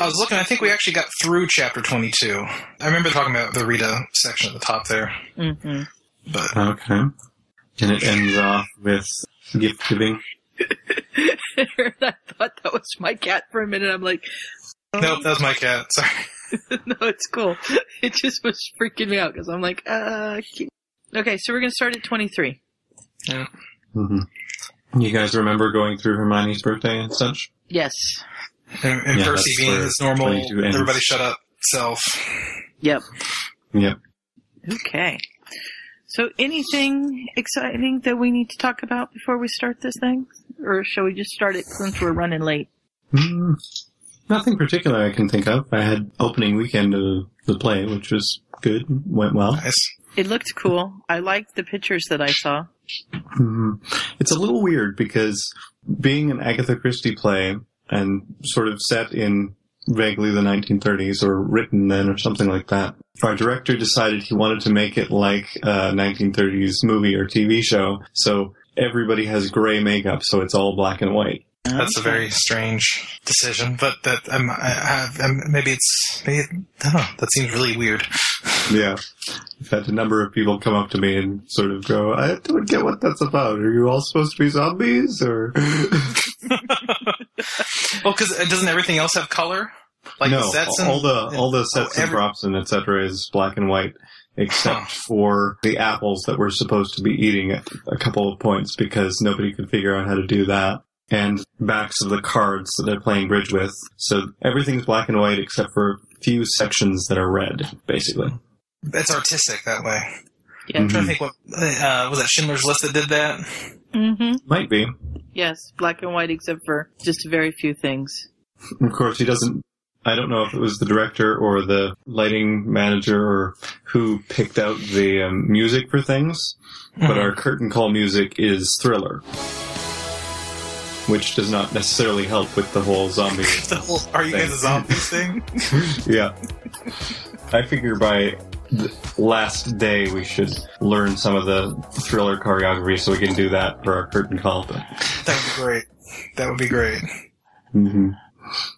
I was looking. I think we actually got through chapter twenty-two. I remember talking about the Rita section at the top there, hmm but Okay. And it ends off with gift giving. I thought that was my cat for a minute. I'm like, nope, that was my cat. Sorry. no, it's cool. It just was freaking me out because I'm like, uh, okay, so we're gonna start at 23. Yeah. hmm You guys remember going through Hermione's birthday and such? Yes. And, and Yeah, Percy being where his normal, everybody shut up self. Yep. Yep. Okay. So, anything exciting that we need to talk about before we start this thing, or shall we just start it since we're running late? Mm, nothing particular I can think of. I had opening weekend of the play, which was good, went well. Nice. It looked cool. I liked the pictures that I saw. Mhm. It's a little weird because being an Agatha Christie play and sort of set in vaguely the 1930s or written then or something like that, our director decided he wanted to make it like a 1930s movie or TV show. So everybody has gray makeup, so it's all black and white. That's a very strange decision, but that um, I have um, maybe it's maybe I don't know. That seems really weird. Yeah. I've had a number of people come up to me and sort of go, I don't get what that's about. Are you all supposed to be zombies or? Well, because doesn't everything else have color? Like no, the sets and all the all the sets Oh, and every- props and etc. is black and white, except Huh. for the apples that we're supposed to be eating at a couple of points because nobody could figure out how to do that. And backs of the cards that they're playing bridge with. So everything's black and white except for a few sections that are red, basically. it's artistic that way. Yeah. I'm trying Mhm. to think what uh, was that Schindler's List that did that. Mm-hmm. Might be. Yes, black and white, except for just a very few things. Of course, he doesn't. I don't know if it was the director or the lighting manager or who picked out the um, music for things, but Mhm. our curtain call music is Thriller, which does not necessarily help with the whole zombie. The whole, are you guys a zombies thing? yeah, I figure by the last day we should learn some of the Thriller choreography so we can do that for our curtain call. But That would be great. That would be great. hmm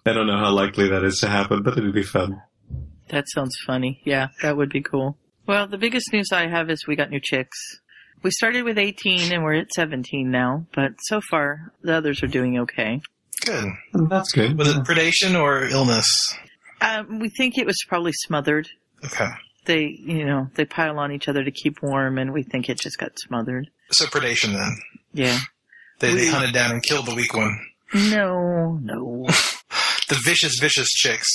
I don't know how likely that is to happen, but it'd be fun. That sounds funny. Yeah, that would be cool. Well, the biggest news I have is we got new chicks. We started with 18 and we're at 17 now, but so far the others are doing okay. Good. That's good. Was it predation or illness? Um, we think it was probably smothered. Okay. They, you know, they pile on each other to keep warm, and we think it just got smothered. So predation then. Yeah. They, they hunted down and killed the weak one. No, no. The vicious, vicious chicks.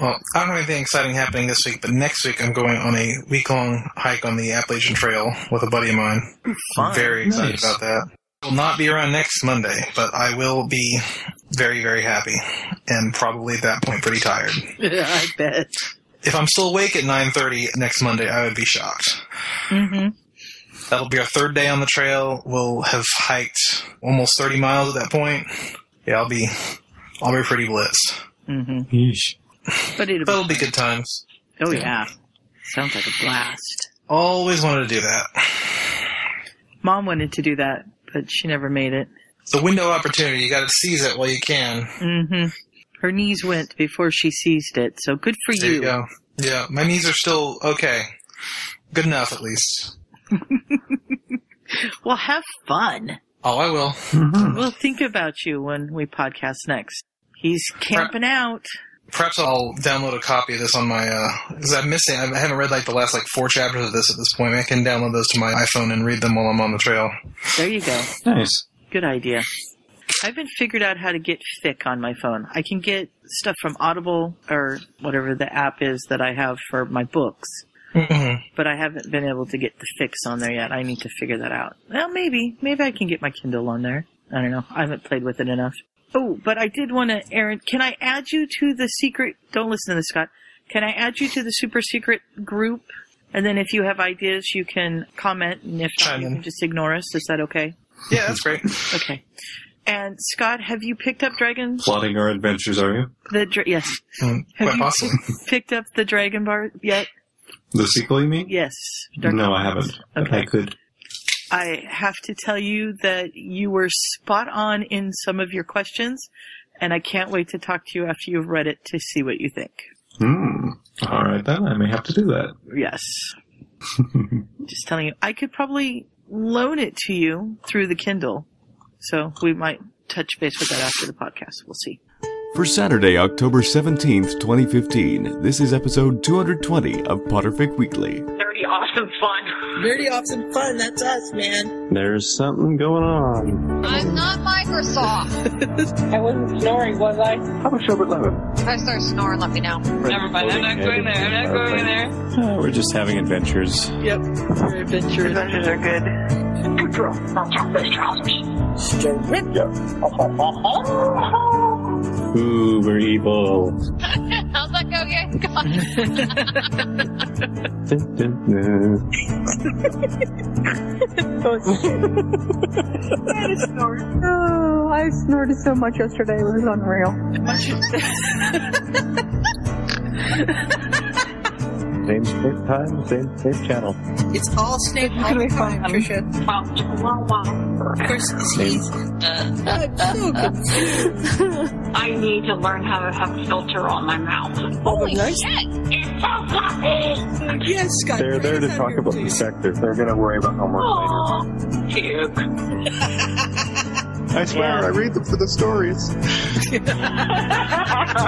Well, I don't have anything exciting happening this week, but next week I'm going on a week long hike on the Appalachian Trail with a buddy of mine. I'm very excited Nice. about that. Will not be around next Monday, but I will be very, very happy and probably at that point pretty tired. I bet. If I'm still awake at 9:30 next Monday, I would be shocked. hmm That'll be our third day on the trail. We'll have hiked almost 30 miles at that point. Yeah, I'll be, I'll be pretty blitzed. hmm Yeesh. But it'll But it'll be, be good times. oh yeah. Sounds like a blast. Always wanted to do that. Mom wanted to do that, but she never made it. It's a window opportunity. You got to seize it while you can. hmm Her knees went before she seized it, so good for There you go. Yeah, my knees are still okay. Good enough, at least. Well, have fun. Oh, I will. Mhm. We'll think about you when we podcast next. He's camping out. Perhaps I'll download a copy of this on my, uh, cause I'm missing, I haven't read like the last like four chapters of this at this point. I can download those to my iPhone and read them while I'm on the trail. There you go. Nice. Good idea. I haven't figured out how to get thick on my phone. I can get stuff from Audible or whatever the app is that I have for my books, hmm but I haven't been able to get the fics on there yet. I need to figure that out. Well, maybe. Maybe I can get my Kindle on there. I don't know. I haven't played with it enough. Oh, but I did want to, Aaron, can I add you to the secret? Don't listen to this, Scott. Can I add you to the super secret group? And then if you have ideas, you can comment, and if not, you can just ignore us. Is that okay? Yeah, that's great. Okay. And Scott, have you picked up Dragon? Plotting our adventures, are you? The dra- yes. Mm, Have Quite you possibly. picked up the Dragon Bar yet? The sequel, you mean? Yes. Dark no, I haven't. Okay. I could. I have to tell you that you were spot on in some of your questions, and I can't wait to talk to you after you've read it to see what you think. Hmm. All right then, I may have to do that. Yes. Just telling you, I could probably loan it to you through the Kindle. So we might touch base with that after the podcast. We'll see. For Saturday, October 17th, 2015, this is episode 220 of Potterfic Weekly. Dirty awesome fun. Dirty awesome fun. That's us, man. There's something going on. I'm not Microsoft. I wasn't snoring, was I? How about Sherbert Lemon? If I start snoring, let me know. Never mind. I'm not going there. I'm not going there. Uh, we're just having adventures. Yep. Your adventures. Adventures are good. Good girl. Don't drop those trousers. Ooh, we're evil. How's that go again? Dun, dun, dun. Oh, I snorted so much yesterday. It was unreal. Same same time, same same channel. It's all Snape all the time, Trisha. Wow, wow. wow. Of course, he's... Same. I need to learn how to have a filter on my mouth. Holy Shit. It's so fluffy. Yes, Scott. They're there to talk about the sector. They're going to worry about homework Oh, puke. later. I swear, I read them for the stories.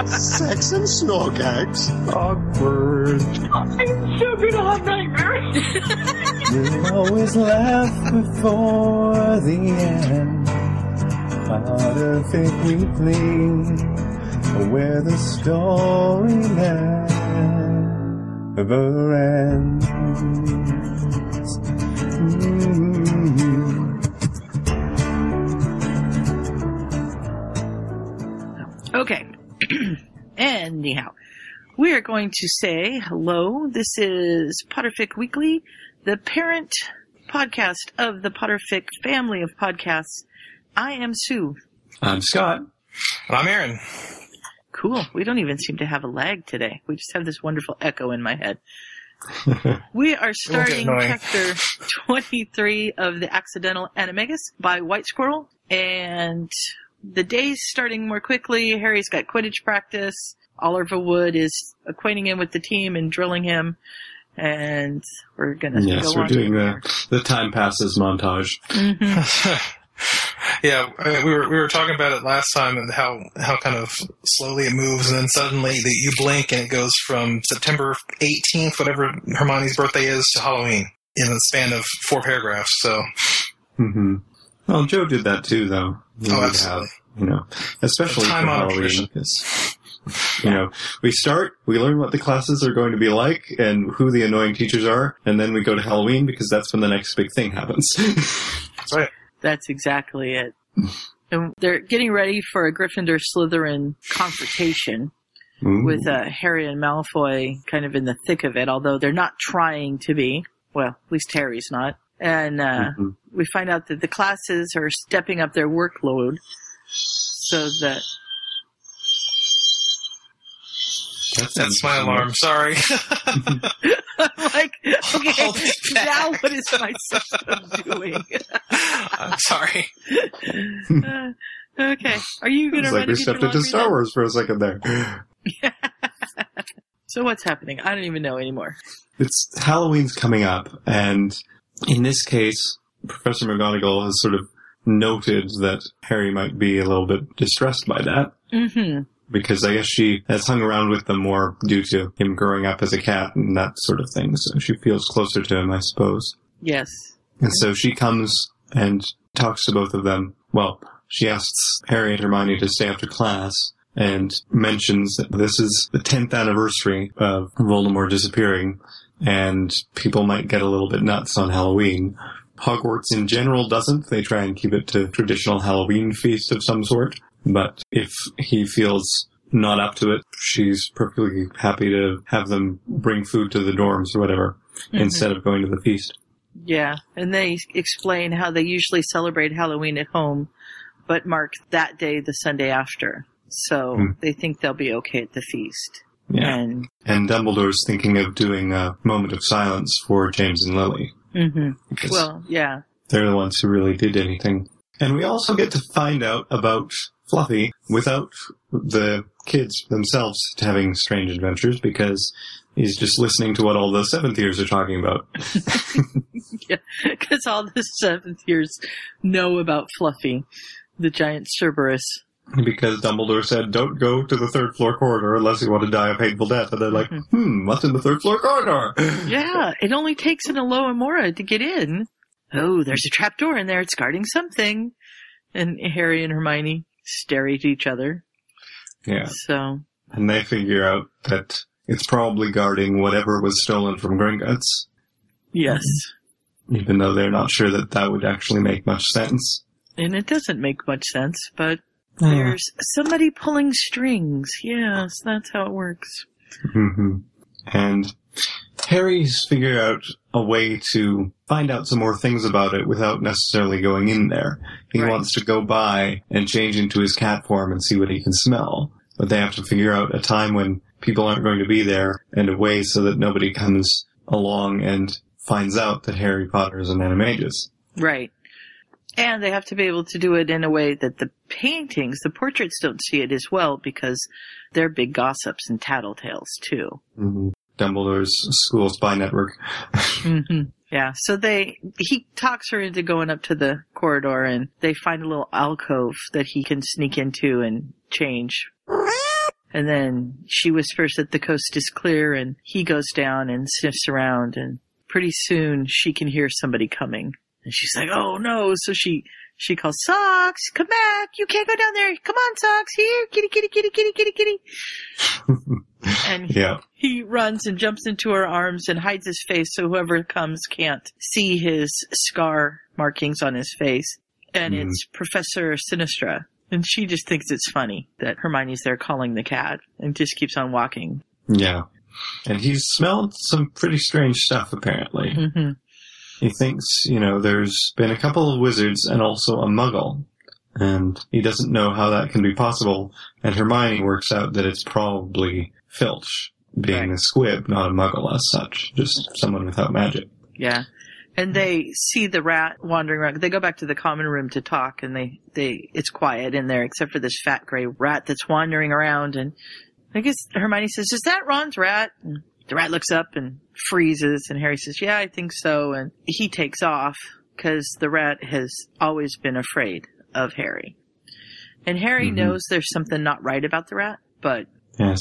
Sex and snore gags. Awkward. I'm so gonna have nightmares. You always laugh before the end. Potterfic Weekly, where the story never ends. Okay. Anyhow, we are going to say hello. This is Potterfic Weekly, the parent podcast of the Potterfic family of podcasts. I am Sue. I'm Scott. And I'm Aaron. Cool. We don't even seem to have a lag today. We just have this wonderful echo in my head. we are starting chapter 23 of The Accidental Animagus by White Squirrel. And the day's starting more quickly. Harry's got Quidditch practice. Oliver Wood is acquainting him with the team and drilling him. And we're gonna Yes, go we're on doing from the, the time passes montage. there. Mhm. yeah, I mean, we were we were talking about it last time and how how kind of slowly it moves, and then suddenly the, you blink and it goes from September 18th, whatever Hermione's birthday is, to Halloween in the span of four paragraphs. So hmm Well, Joe did that too, though. He Oh, absolutely. have, you know, especially for Time-honored Halloween. tradition. 'cause, you know, we start, we learn what the classes are going to be like and who the annoying teachers are, and then we go to Halloween because that's when the next big thing happens. that's right. That's exactly it. And they're getting ready for a Gryffindor Slytherin confrontation. Ooh. with uh, Harry and Malfoy kind of in the thick of it, although they're not trying to be. Well, at least Harry's not. And uh, Mhm. we find out that the classes are stepping up their workload so that That's, That's my alarm. Sorry. I'm like, okay, Hold it back. now what is my system doing? I'm sorry. Uh, okay, are you gonna like we stepped into Star done? Wars for a second there. So what's happening? I don't even know anymore. It's Halloween's coming up, and in this case, Professor McGonagall has sort of noted that Harry might be a little bit distressed by that. Mm-hmm. because I guess she has hung around with them more due to him growing up as a cat and that sort of thing. So she feels closer to him, I suppose. Yes. And so she comes and talks to both of them. Well, she asks Harry and Hermione to stay after class and mentions that this is the 10th anniversary of Voldemort disappearing and people might get a little bit nuts on Halloween. Hogwarts in general doesn't. They try and keep it to traditional Halloween feast of some sort. But if he feels not up to it, she's perfectly happy to have them bring food to the dorms or whatever instead of going to the feast. Yeah, and they explain how they usually celebrate Halloween at home, but mark that day the Sunday after. So Hmm. they think they'll be okay at the feast. Yeah. And And Dumbledore's thinking of doing a moment of silence for James and Lily hmm because well, yeah, they're the ones who really did anything. And we also get to find out about Fluffy without the kids themselves having strange adventures because he's just listening to what all the seventh years are talking about. Because all the seventh years know about Fluffy, the giant Cerberus. Because Dumbledore said, don't go to the third floor corridor unless you want to die a painful death. And they're like, hmm, what's in the third floor corridor? Yeah, it only takes an Alohomora to get in. Oh, there's a trap door in there. It's guarding something. And Harry and Hermione stare at each other. Yeah. So, And they figure out that it's probably guarding whatever was stolen from Gringotts, yes. even though they're not sure that that would actually make much sense. And it doesn't make much sense, but there's somebody pulling strings. Yes, that's how it works. hmm And Harry's figured out a way to find out some more things about it without necessarily going in there. He Right. wants to go by and change into his cat form and see what he can smell. But they have to figure out a time when people aren't going to be there and a way so that nobody comes along and finds out that Harry Potter is an animagus. Right. And they have to be able to do it in a way that the paintings, the portraits don't see it as well because they're big gossips and tattletales too. hmm Dumbledore's school spy network. hmm Yeah. So they, he talks her into going up to the corridor and they find a little alcove that he can sneak into and change. And then she whispers that the coast is clear and he goes down and sniffs around and pretty soon she can hear somebody coming. And she's like, oh no. So she, she calls, Socks, come back. You can't go down there. Come on, Socks. Here. Kitty, kitty, kitty, kitty, kitty, kitty. and he, Yeah. he runs and jumps into her arms and hides his face so whoever comes can't see his scar markings on his face. And Mhm. it's Professor Sinistra. And she just thinks it's funny that Hermione's there calling the cat and just keeps on walking. Yeah. And he's smelled some pretty strange stuff, apparently. hmm He thinks, you know, there's been a couple of wizards and also a muggle. And he doesn't know how that can be possible. And Hermione works out that it's probably Filch, being a squib, not a muggle as such, just someone without magic. Yeah. And they see the rat wandering around. They go back to the common room to talk and they, they, it's quiet in there except for this fat gray rat that's wandering around. And I guess Hermione says, is that Ron's rat? And the rat looks up and freezes and Harry says, yeah, I think so. And he takes off because the rat has always been afraid of Harry. And Harry Mhm. knows there's something not right about the rat, but Yes.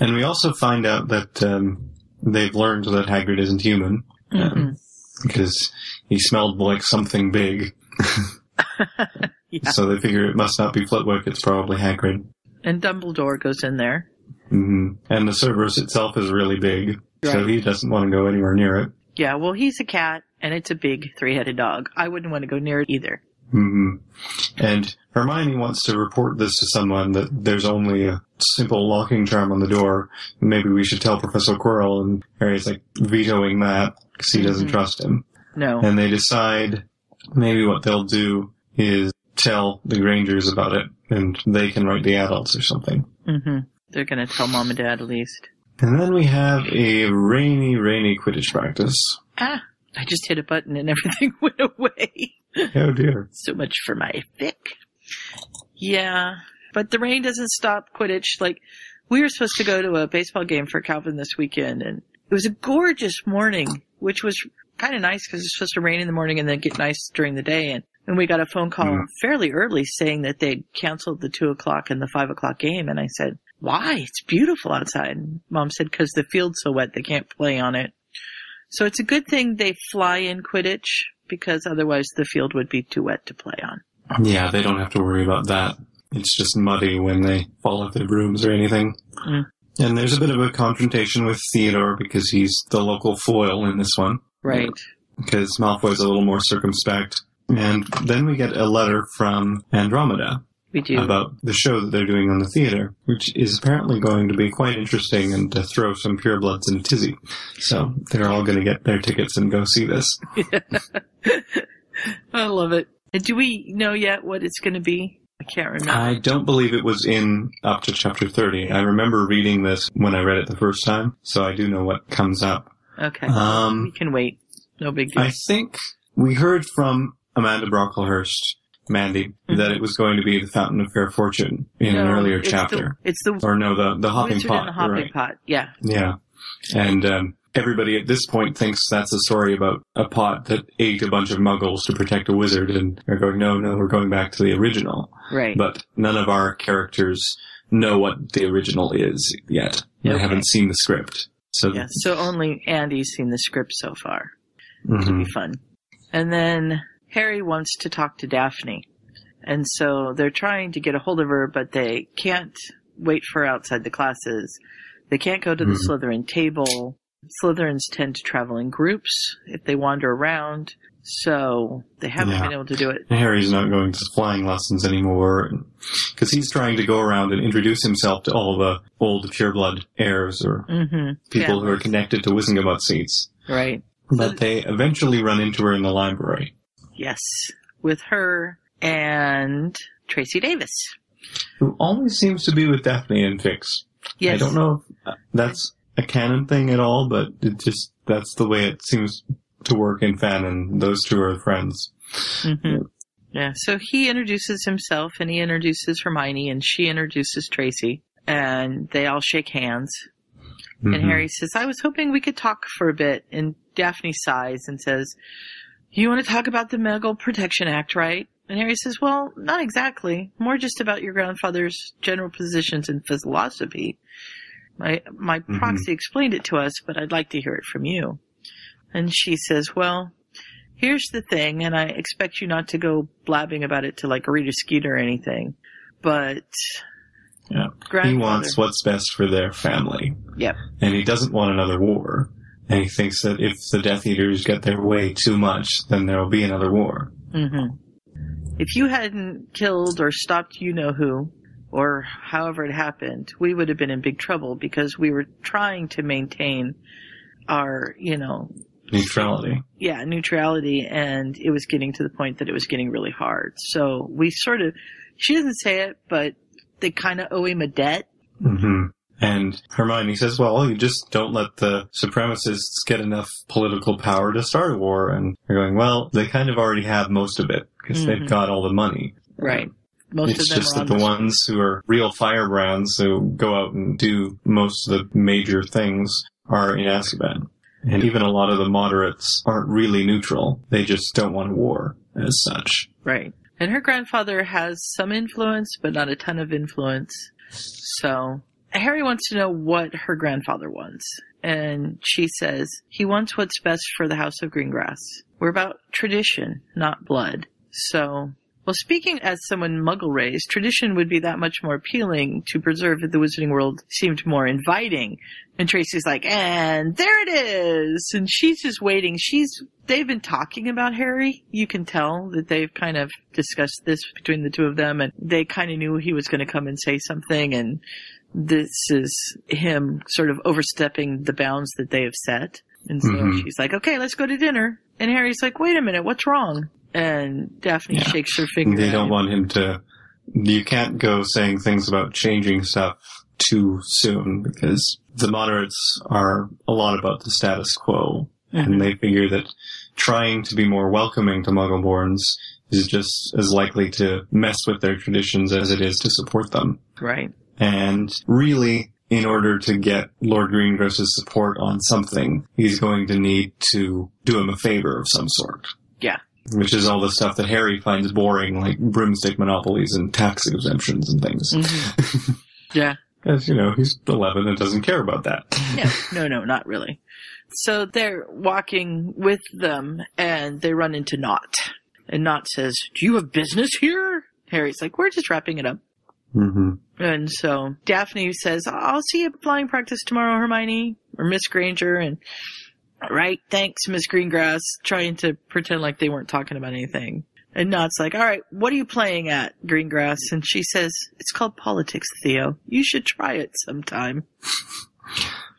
And we also find out that um, they've learned that Hagrid isn't human. Mhm. because he smelled like something big. Yeah. So they figure it must not be Flitwick, it's probably Hagrid. and Dumbledore goes in there. Hmm And the Cerberus itself is really big, so he doesn't want to go anywhere near it. Yeah, well, he's a cat and it's a big three-headed dog. I wouldn't want to go near it either. hmm And Hermione wants to report this to someone that there's only a simple locking charm on the door. Maybe we should tell Professor Quirrell, and Harry's like vetoing that because he doesn't Mhm. trust him. No. And they decide maybe what they'll do is tell the Grangers about it, and they can write the adults or something. hmm They're gonna tell mom and dad at least. And then we have a rainy, rainy Quidditch practice. Ah, I just hit a button and everything went away. Oh dear. so much for my fic. Yeah, but the rain doesn't stop Quidditch. Like, we were supposed to go to a baseball game for Calvin this weekend, and it was a gorgeous morning, which was kind of nice because it's supposed to rain in the morning and then get nice during the day. And, and we got a phone call Mhm. fairly early saying that they'd canceled the two o'clock and the five o'clock game. And I said, why? It's beautiful outside. Mom said, cause the field's so wet, they can't play on it. So it's a good thing they fly in Quidditch because otherwise the field would be too wet to play on. Yeah, they don't have to worry about that. It's just muddy when they fall off their brooms or anything. Mm. And there's a bit of a confrontation with Theodore because he's the local foil in this one. Right. Because Malfoy's a little more circumspect. And then we get a letter from Andromeda We do. about the show that they're doing on the theater, which is apparently going to be quite interesting and to throw some purebloods in a tizzy. So they're all going to get their tickets and go see this. I love it. Do we know yet what it's going to be? I can't remember. I don't believe it was in up to chapter 30. I remember reading this when I read it the first time, so I do know what comes up. okay. Um, we can wait. No big deal. I think we heard from Amanda Brocklehurst Mandy, Mhm. that it was going to be the Fountain of Fair Fortune in an earlier it's chapter. The, it's the or no, the the hopping wizard pot. and the hopping right. pot. Yeah. Yeah. And um, everybody at this point thinks that's a story about a pot that ate a bunch of muggles to protect a wizard, and they're going, no, no, we're going back to the original. Right. But none of our characters know what the original is yet. They Okay. haven't seen the script. So, yeah. So only Andy's seen the script so far. Mhm. be fun. And then Harry wants to talk to Daphne. And so they're trying to get a hold of her, but they can't wait for her outside the classes. They can't go to the Mhm. Slytherin table. Slytherins tend to travel in groups if they wander around. So they haven't Yeah. been able to do it. Harry's not going to flying lessons anymore because he's trying to go around and introduce himself to all the old pureblood heirs or Mm-hmm. people who are connected to Wizengamot seats. Right. But they eventually run into her in the library. Yes. With her and Tracy Davis. Who always seems to be with Daphne and Fix. Yes. I don't know if that's a canon thing at all, but it just, that's the way it seems to work in fan and those two are friends. hmm Yeah. So he introduces himself and he introduces Hermione and she introduces Tracy and they all shake hands. And Mhm. Harry says, I was hoping we could talk for a bit. And Daphne sighs and says, You want to talk about the Medical Protection Act, right? And Harry says, Well, not exactly. More just about your grandfather's general positions in philosophy. My, my Mhm. proxy explained it to us, but I'd like to hear it from you. And she says, Well, here's the thing, and I expect you not to go blabbing about it to like Rita Skeeter or anything, but Yeah. He wants what's best for their family. Yep. And he doesn't want another war. And he thinks that if the Death Eaters get their way too much, then there'll be another war. hmm If you hadn't killed or stopped you know who, or however it happened, we would have been in big trouble because we were trying to maintain our, you know, Neutrality. yeah, neutrality and it was getting to the point that it was getting really hard. So we sort of, she doesn't say it, but they kind of owe him a debt. hmm And Hermione says, well, you just don't let the supremacists get enough political power to start a war. And they're going, well, they kind of already have most of it because Mhm. they've got all the money. Right. Most it's of them just that the the- ones who are real firebrands who go out and do most of the major things are in Azkaban. And even a lot of the moderates aren't really neutral. They just don't want war as such. Right. And her grandfather has some influence, but not a ton of influence. So Harry wants to know what her grandfather wants. And she says, he wants what's best for the House of Greengrass. We're about tradition, not blood. So, well, speaking as someone muggle raised, tradition would be that much more appealing to preserve if the wizarding world seemed more inviting. And Tracy's like, and there it is. And she's just waiting. She's, they've been talking about Harry. You can tell that they've kind of discussed this between the two of them and they kind of knew he was going to come and say something. And this is him sort of overstepping the bounds that they have set. And so Mhm. she's like, okay, let's go to dinner. And Harry's like, wait a minute, what's wrong? And Daphne Yeah. shakes her finger. They don't want him to, you can't go saying things about changing stuff too soon because the moderates are a lot about the status quo Mhm. and they figure that trying to be more welcoming to Muggleborns is just as likely to mess with their traditions as it is to support them. Right. And really, in order to get Lord Greengrass's support on something, he's going to need to do him a favor of some sort. Yeah. Which is all the stuff that Harry finds boring, like broomstick monopolies and tax exemptions and things. Mhm. yeah. Because, you know, he's 11 and doesn't care about that. No, no, no, not really. So they're walking with them and they run into Nott. And Nott says, Do you have business here? Harry's like, We're just wrapping it up. Hmm And so Daphne says, I'll see you at flying practice tomorrow, Hermione, or Miss Granger. And, right, thanks, Miss Greengrass, trying to pretend like they weren't talking about anything. And Nott's like, all right, what are you playing at, Greengrass? And she says, it's called politics, Theo. You should try it sometime.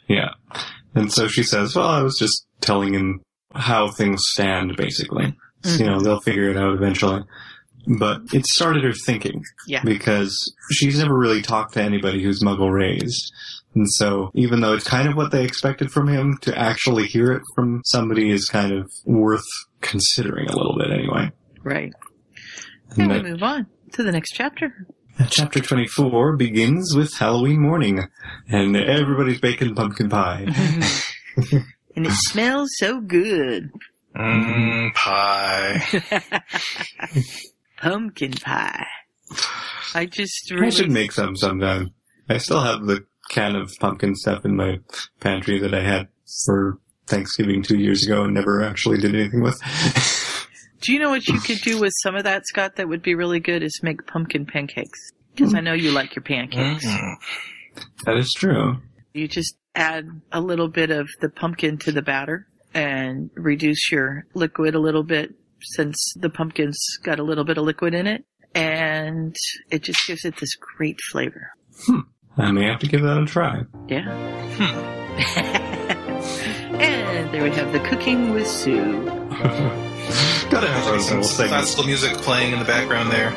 Yeah. And so she says, well, I was just telling him how things stand, basically. So, You know, they'll figure it out eventually. But it started her thinking. Yeah. Because she's never really talked to anybody who's muggle raised. And so, even though it's kind of what they expected from him, to actually hear it from somebody is kind of worth considering a little bit anyway. Right. And we move on to the next chapter. Chapter 24 begins with Halloween morning, and everybody's baking pumpkin pie. And it smells so good. Mm, pie. Pumpkin pie. I just I should make some sometime. I still have the can of pumpkin stuff in my pantry that I had for Thanksgiving two years ago and never actually did anything with. Do you know what you could do with some of that, Scott? That would be really good is make pumpkin pancakes. Because I know you like your pancakes. Mm. that is true. You just add a little bit of the pumpkin to the batter and reduce your liquid a little bit since the pumpkin's got a little bit of liquid in it. And it just gives it this great flavor. Hmm. I may have to give that a try. Yeah. Hmm. and there we have the cooking with Sue. Gotta have those Some little segments. classical music playing in the background there,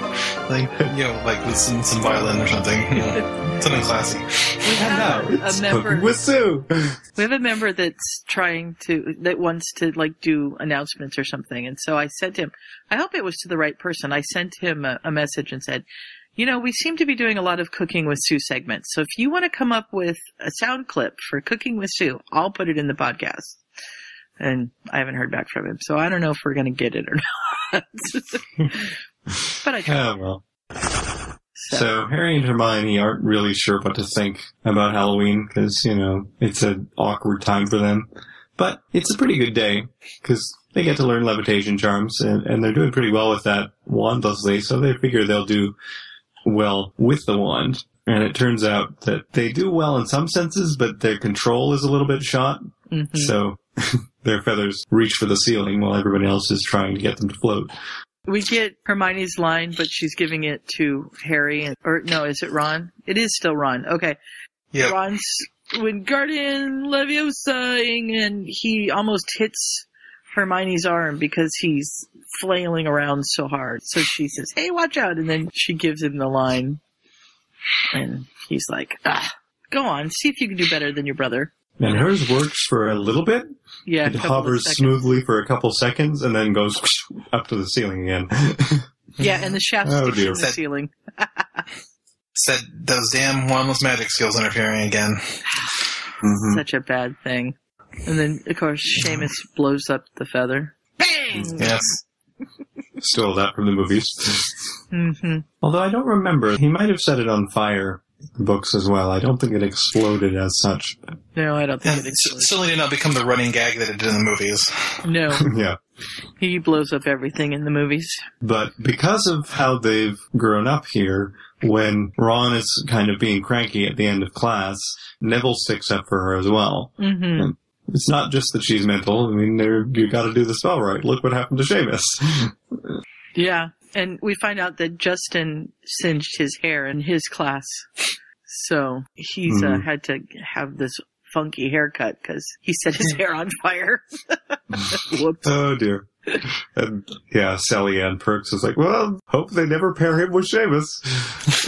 like you know, like with some, some violin or something, you know, something classy. We have a, It's a member. cooking with Sue. We have a member that's trying to that wants to like do announcements or something, and so I sent him. I hope it was to the right person. I sent him a, a message and said, "You know, we seem to be doing a lot of cooking with Sue segments. So if you want to come up with a sound clip for cooking with Sue, I'll put it in the podcast." And I haven't heard back from him, so I don't know if we're going to get it or not. but I tried. Oh, well. So Harry and Hermione aren't really sure what to think about Halloween because, you know, it's an awkward time for them. But it's a pretty good day because they get to learn levitation charms and, and they're doing pretty well with that wand wandlessly. So they figure they'll do well with the wand. And it turns out that they do well in some senses, but their control is a little bit shot. Mhm. So their feathers reach for the ceiling while everybody else is trying to get them to float. We get Hermione's line, but she's giving it to Harry, and, or no, is it Ron? It is still Ron. Okay. Yep. Ron's Wingardium Leviosa, and he almost hits Hermione's arm because he's flailing around so hard. So she says, "Hey, watch out!" And then she gives him the line, and he's like, "Ah, go on, see if you can do better than your brother." And hers works for a little bit, Yeah, it hovers smoothly for a couple seconds and then goes up to the ceiling again. Yeah, and the shaft Oh, sticks dear. in the ceiling. Said those damn wandless magic skills interfering again. Mhm. Such a bad thing. And then, of course, Seamus blows up the feather. Bang! Yes. Stole that from the movies. hmm Although I don't remember, he might have set it on fire. In the Books as well. I don't think it exploded as such. No, I don't think Yeah, it it certainly did not become the running gag that it did in the movies. No, yeah. he blows up everything in the movies. But because of how they've grown up here, when Ron is kind of being cranky at the end of class, Neville sticks up for her as well. hmm It's not just that she's mental. I mean, they're, you gotta do the spell right. Look what happened to Seamus. Yeah, and we find out that Justin singed his hair in his class, so he's uh, Mhm. had to have this funky haircut because he set his hair on fire. Whoops. Oh dear. And yeah, Sally Ann Perks is like, well, hope they never pair him with Seamus.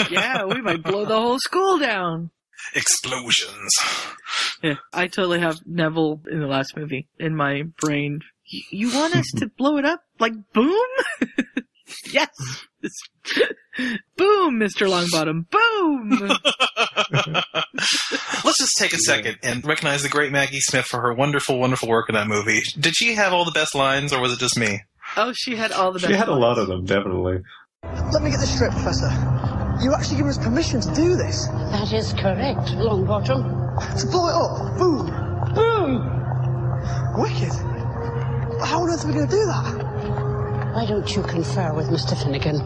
Yeah, we might blow the whole school down. Explosions. Yeah, I totally have Neville in the last movie in my brain. You want us to blow it up? Like boom? yes! boom, Mr. Longbottom. Boom! Let's just take a second and recognize the great Maggie Smith for her wonderful, wonderful work in that movie. Did she have all the best lines, or was it just me? oh, she had all the best. She had a lot of them, definitely. Let me get this straight, Professor. You actually given us permission to do this? That is correct, Longbottom. To blow it up? Boom! Boom! Wicked! How on earth are we going to do that? Why don't you confer with Mr. Finnegan?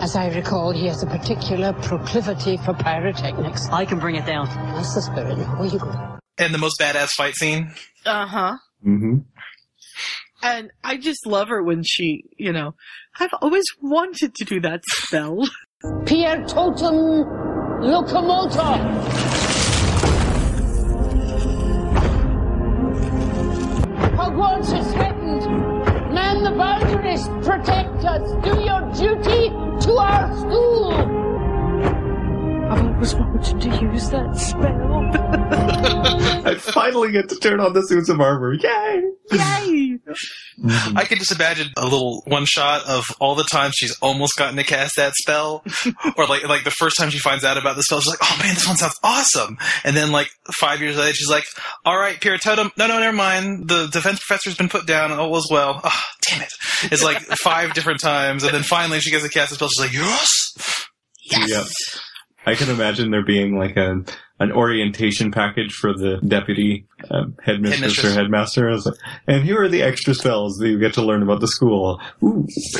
As I recall, he has a particular proclivity for pyrotechnics. I can bring it down. That's the spirit. Now, where you go? And the most badass fight scene? Uh huh. Mm-hmm. And I just love her when she, you know, I've always wanted to do that spell. Piertotum locomotor! Hogwarts is threatened! The boundaries! Protect us! Do your duty to our school! I've always wanted to use that spell. I finally get to turn on the suits of armor. Yay! Yay! I can just imagine a little one shot of all the times she's almost gotten to cast that spell, or like like the first time she finds out about the spell, she's like, "Oh man, this one sounds awesome!" And then like five years later, she's like, "All right, Piertotum, no, no, never mind. The defense professor's been put down. Oh, all was well. Oh, damn it!" It's like five different times, and then finally she gets to cast the spell. She's like, "Yes." Yep. I can imagine there being like a an orientation package for the deputy um, headmistress, Headmistress. or headmaster. Like, and here are the extra spells that you get to learn about the school. Ooh.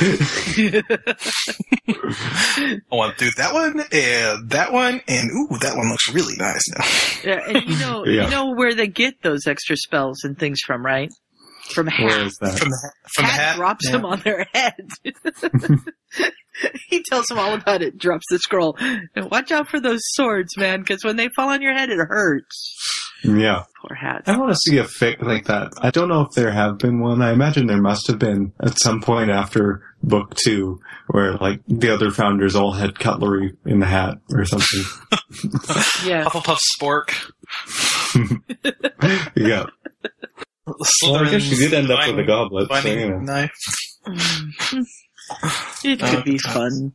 I want to do that one and that one, and ooh, that one looks really nice now. Yeah, and you know, Yeah. you know where they get those extra spells and things from, right? From Where hat. is that? From the from hat, the hat, drops yeah. them on their head. he tells him all about it. Drops the scroll. And watch out for those swords, man, because when they fall on your head, it hurts. Yeah. Poor hats. I want to see a fic like that. I don't know if there have been one. I imagine there must have been at some point after book two, where like the other founders all had cutlery in the hat or something. Yeah. Hufflepuff Spork. yeah. Well, I guess she did end up with a goblet. So, you know. knife. It could Uh, be fun.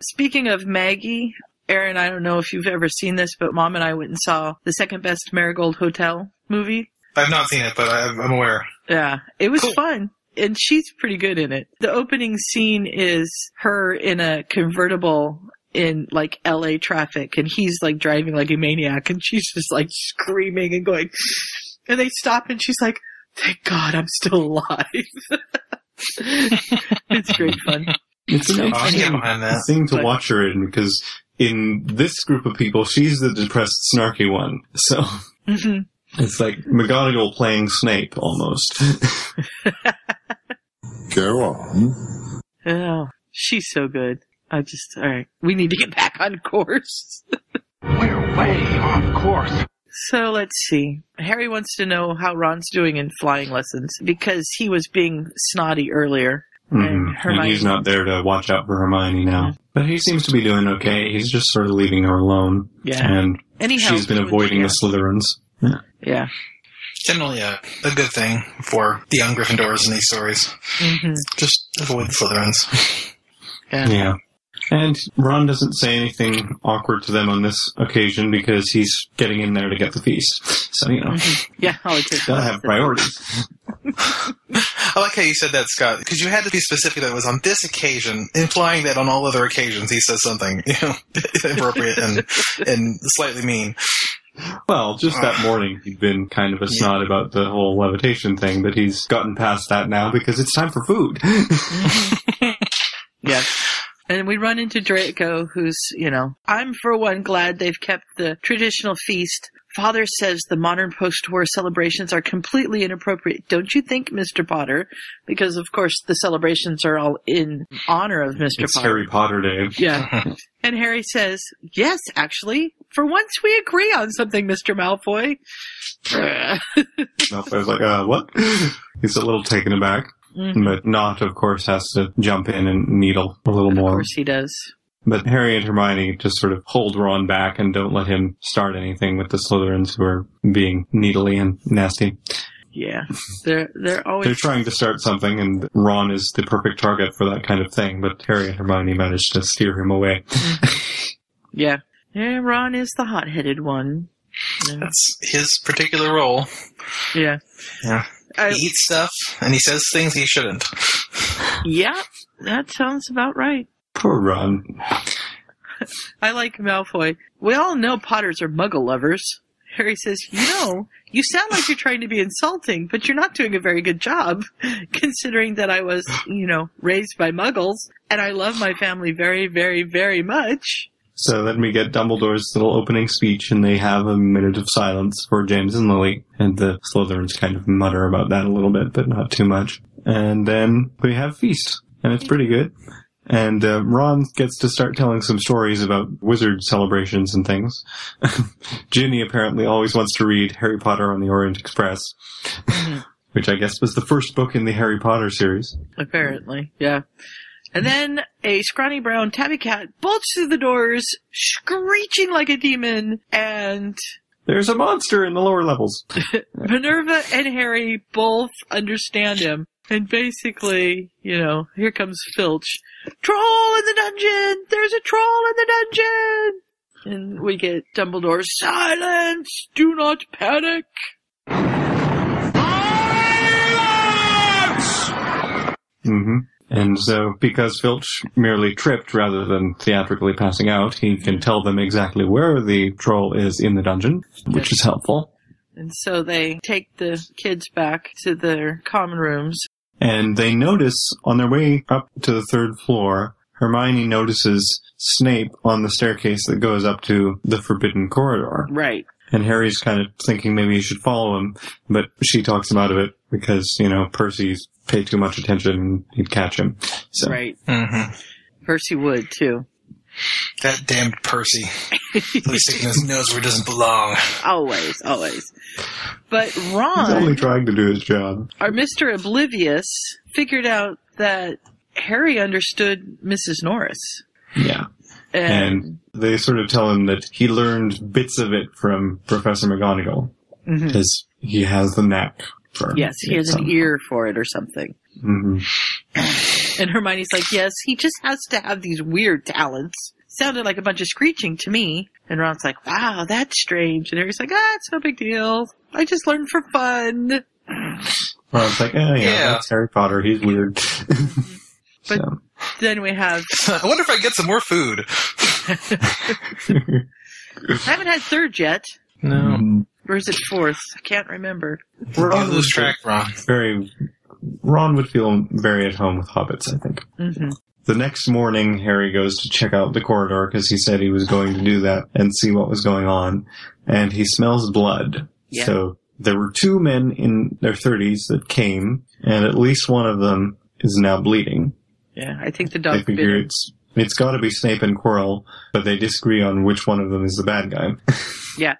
Speaking of Maggie, Aaron, I don't know if you've ever seen this, but Mom and I went and saw the second best Marigold Hotel movie. I've not seen it, but I, I'm aware. Yeah, it was Cool. fun. And she's pretty good in it. The opening scene is her in a convertible in like LA traffic and he's like driving like a maniac and she's just like screaming and going, and they stop and she's like, thank God I'm still alive. it's great fun. It's an I'll interesting that. thing to But- watch her in because in this group of people, she's the depressed, snarky one. So hmm it's like McGonagall playing Snape almost. Go on. Oh, she's so good. I just, alright, we need to get back on course. We're way off course. So let's see. Harry wants to know how Ron's doing in flying lessons because he was being snotty earlier. Mhm. And And he's not there to watch out for Hermione now. But he seems to be doing okay. He's just sort of leaving her alone. Yeah. And Anyhow, she's been when avoiding she- the Slytherins. Yeah. Yeah. Generally, a, a good thing for the young Gryffindors in these stories. hmm Just avoid the Slytherins. Yeah. Yeah. And Ron doesn't say anything awkward to them on this occasion because he's getting in there to get the feast. So, you know, Mhm. Yeah. It's gotta have priorities. I like how you said that, Scott, because you had to be specific that it was on this occasion, implying that on all other occasions he says something you know, inappropriate and and slightly mean. Well, just that morning he'd been kind of a snot about the whole levitation thing, but he's gotten past that now because it's time for food. Yeah. And we run into Draco, who's, you know, I'm for one glad they've kept the traditional feast. Father says the modern post-war celebrations are completely inappropriate. Don't you think, Mr. Potter? Because of course the celebrations are all in honor of Mr. it's Potter. Harry Potter Day. Yeah. and Harry says, yes, actually, for once we agree on something, Mr. Malfoy. Was like, uh, what? He's a little taken aback, Mhm. but Nott, of course, has to jump in and needle a little Of more. Of course he does. But Harry and Hermione just sort of hold Ron back and don't let him start anything with the Slytherins who are being needly and nasty. Yeah. They're, they're always They're trying to start something and Ron is the perfect target for that kind of thing, but Harry and Hermione manage to steer him away. Yeah. Yeah, Ron is the hot-headed one. Yeah. That's his particular role. yeah. Yeah. I- He eats stuff and he says things he shouldn't. yeah, that sounds about right. Poor Ron. I like Malfoy. We all know Potters are muggle lovers. Harry says, you know, you sound like you're trying to be insulting, but you're not doing a very good job, considering that I was, you know, raised by muggles, and I love my family very, very, very much. So then we get Dumbledore's little opening speech and they have a minute of silence for James and Lily. And the Slytherins kind of mutter about that a little bit, but not too much. And then we have Feast. And it's pretty good. And uh, Ron gets to start telling some stories about wizard celebrations and things. Ginny apparently always wants to read Harry Potter on the Orient Express, which I guess was the first book in the Harry Potter series. Apparently, yeah. And then a scrawny brown tabby cat bolts through the doors, screeching like a demon, and There's a monster in the lower levels. Minerva and Harry both understand him. And basically, you know, here comes Filch. Troll in the dungeon! There's a troll in the dungeon! And we get Dumbledore, silence! Do not panic! hmm And so, because Filch merely tripped rather than theatrically passing out, he can tell them exactly where the troll is in the dungeon, which is helpful. And so they take the kids back to their common rooms. And they notice on their way up to the third floor, Hermione notices Snape on the staircase that goes up to the forbidden corridor. Right. And Harry's kind of thinking maybe he should follow him, but she talks him out of it because, you know, Percy's paid too much attention and he'd catch him. So, Right. Mm-hmm. Percy would too. That damned Percy. He's sticking his nose where it doesn't belong. Always, always. But Ron. he's only trying to do his job. our Mr. Oblivious, figured out that Harry understood Mrs. Norris. Yeah. And, And they sort of tell him that he learned bits of it from Professor McGonagall Mhm. because he has the knack for yes, he has an ear for it or something. hmm And Hermione's like, yes, he just has to have these weird talents. Sounded like a bunch of screeching to me. And Ron's like, wow, that's strange. And Harry's like, ah, it's no big deal. I just learned for fun. Well, it's like, oh yeah, Yeah. that's Harry Potter. He's weird. But- so, Then we have, I wonder if I get some more food. I haven't had third yet. No. Or is it fourth? I can't remember. You Ron lose would track, Ron. feel very. Ron would feel very at home with hobbits. I think. hmm The next morning, Harry goes to check out the corridor because he said he was going to do that and see what was going on, and he smells blood. Yeah. So there were two men in their thirties that came, and at least one of them is now bleeding. Yeah, I think the dog bit figure him. it's it's got to be Snape and Quirrell, but they disagree on which one of them is the bad guy. Yeah.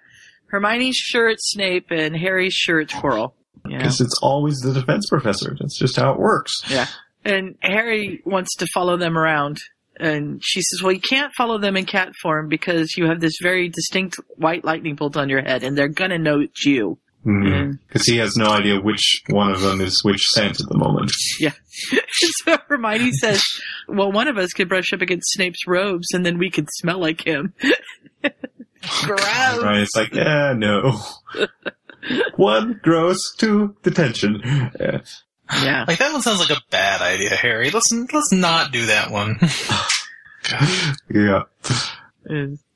Hermione's sure it's Snape and Harry's sure it's Quirrell. Because it's always the defense professor. That's just how it works. Yeah. And Harry wants to follow them around. And she says, well, you can't follow them in cat form because you have this very distinct white lightning bolt on your head and they're gonna know it's you. Because Mm. he has no idea which one of them is which scent at the moment. Yeah. so Hermione says, well, one of us could brush up against Snape's robes and then we could smell like him. Gross. Right? It's like, yeah, no. one, gross. Two, detention. Yeah. Yeah. Like that one sounds like a bad idea, Harry. Let's let's not do that one. yeah.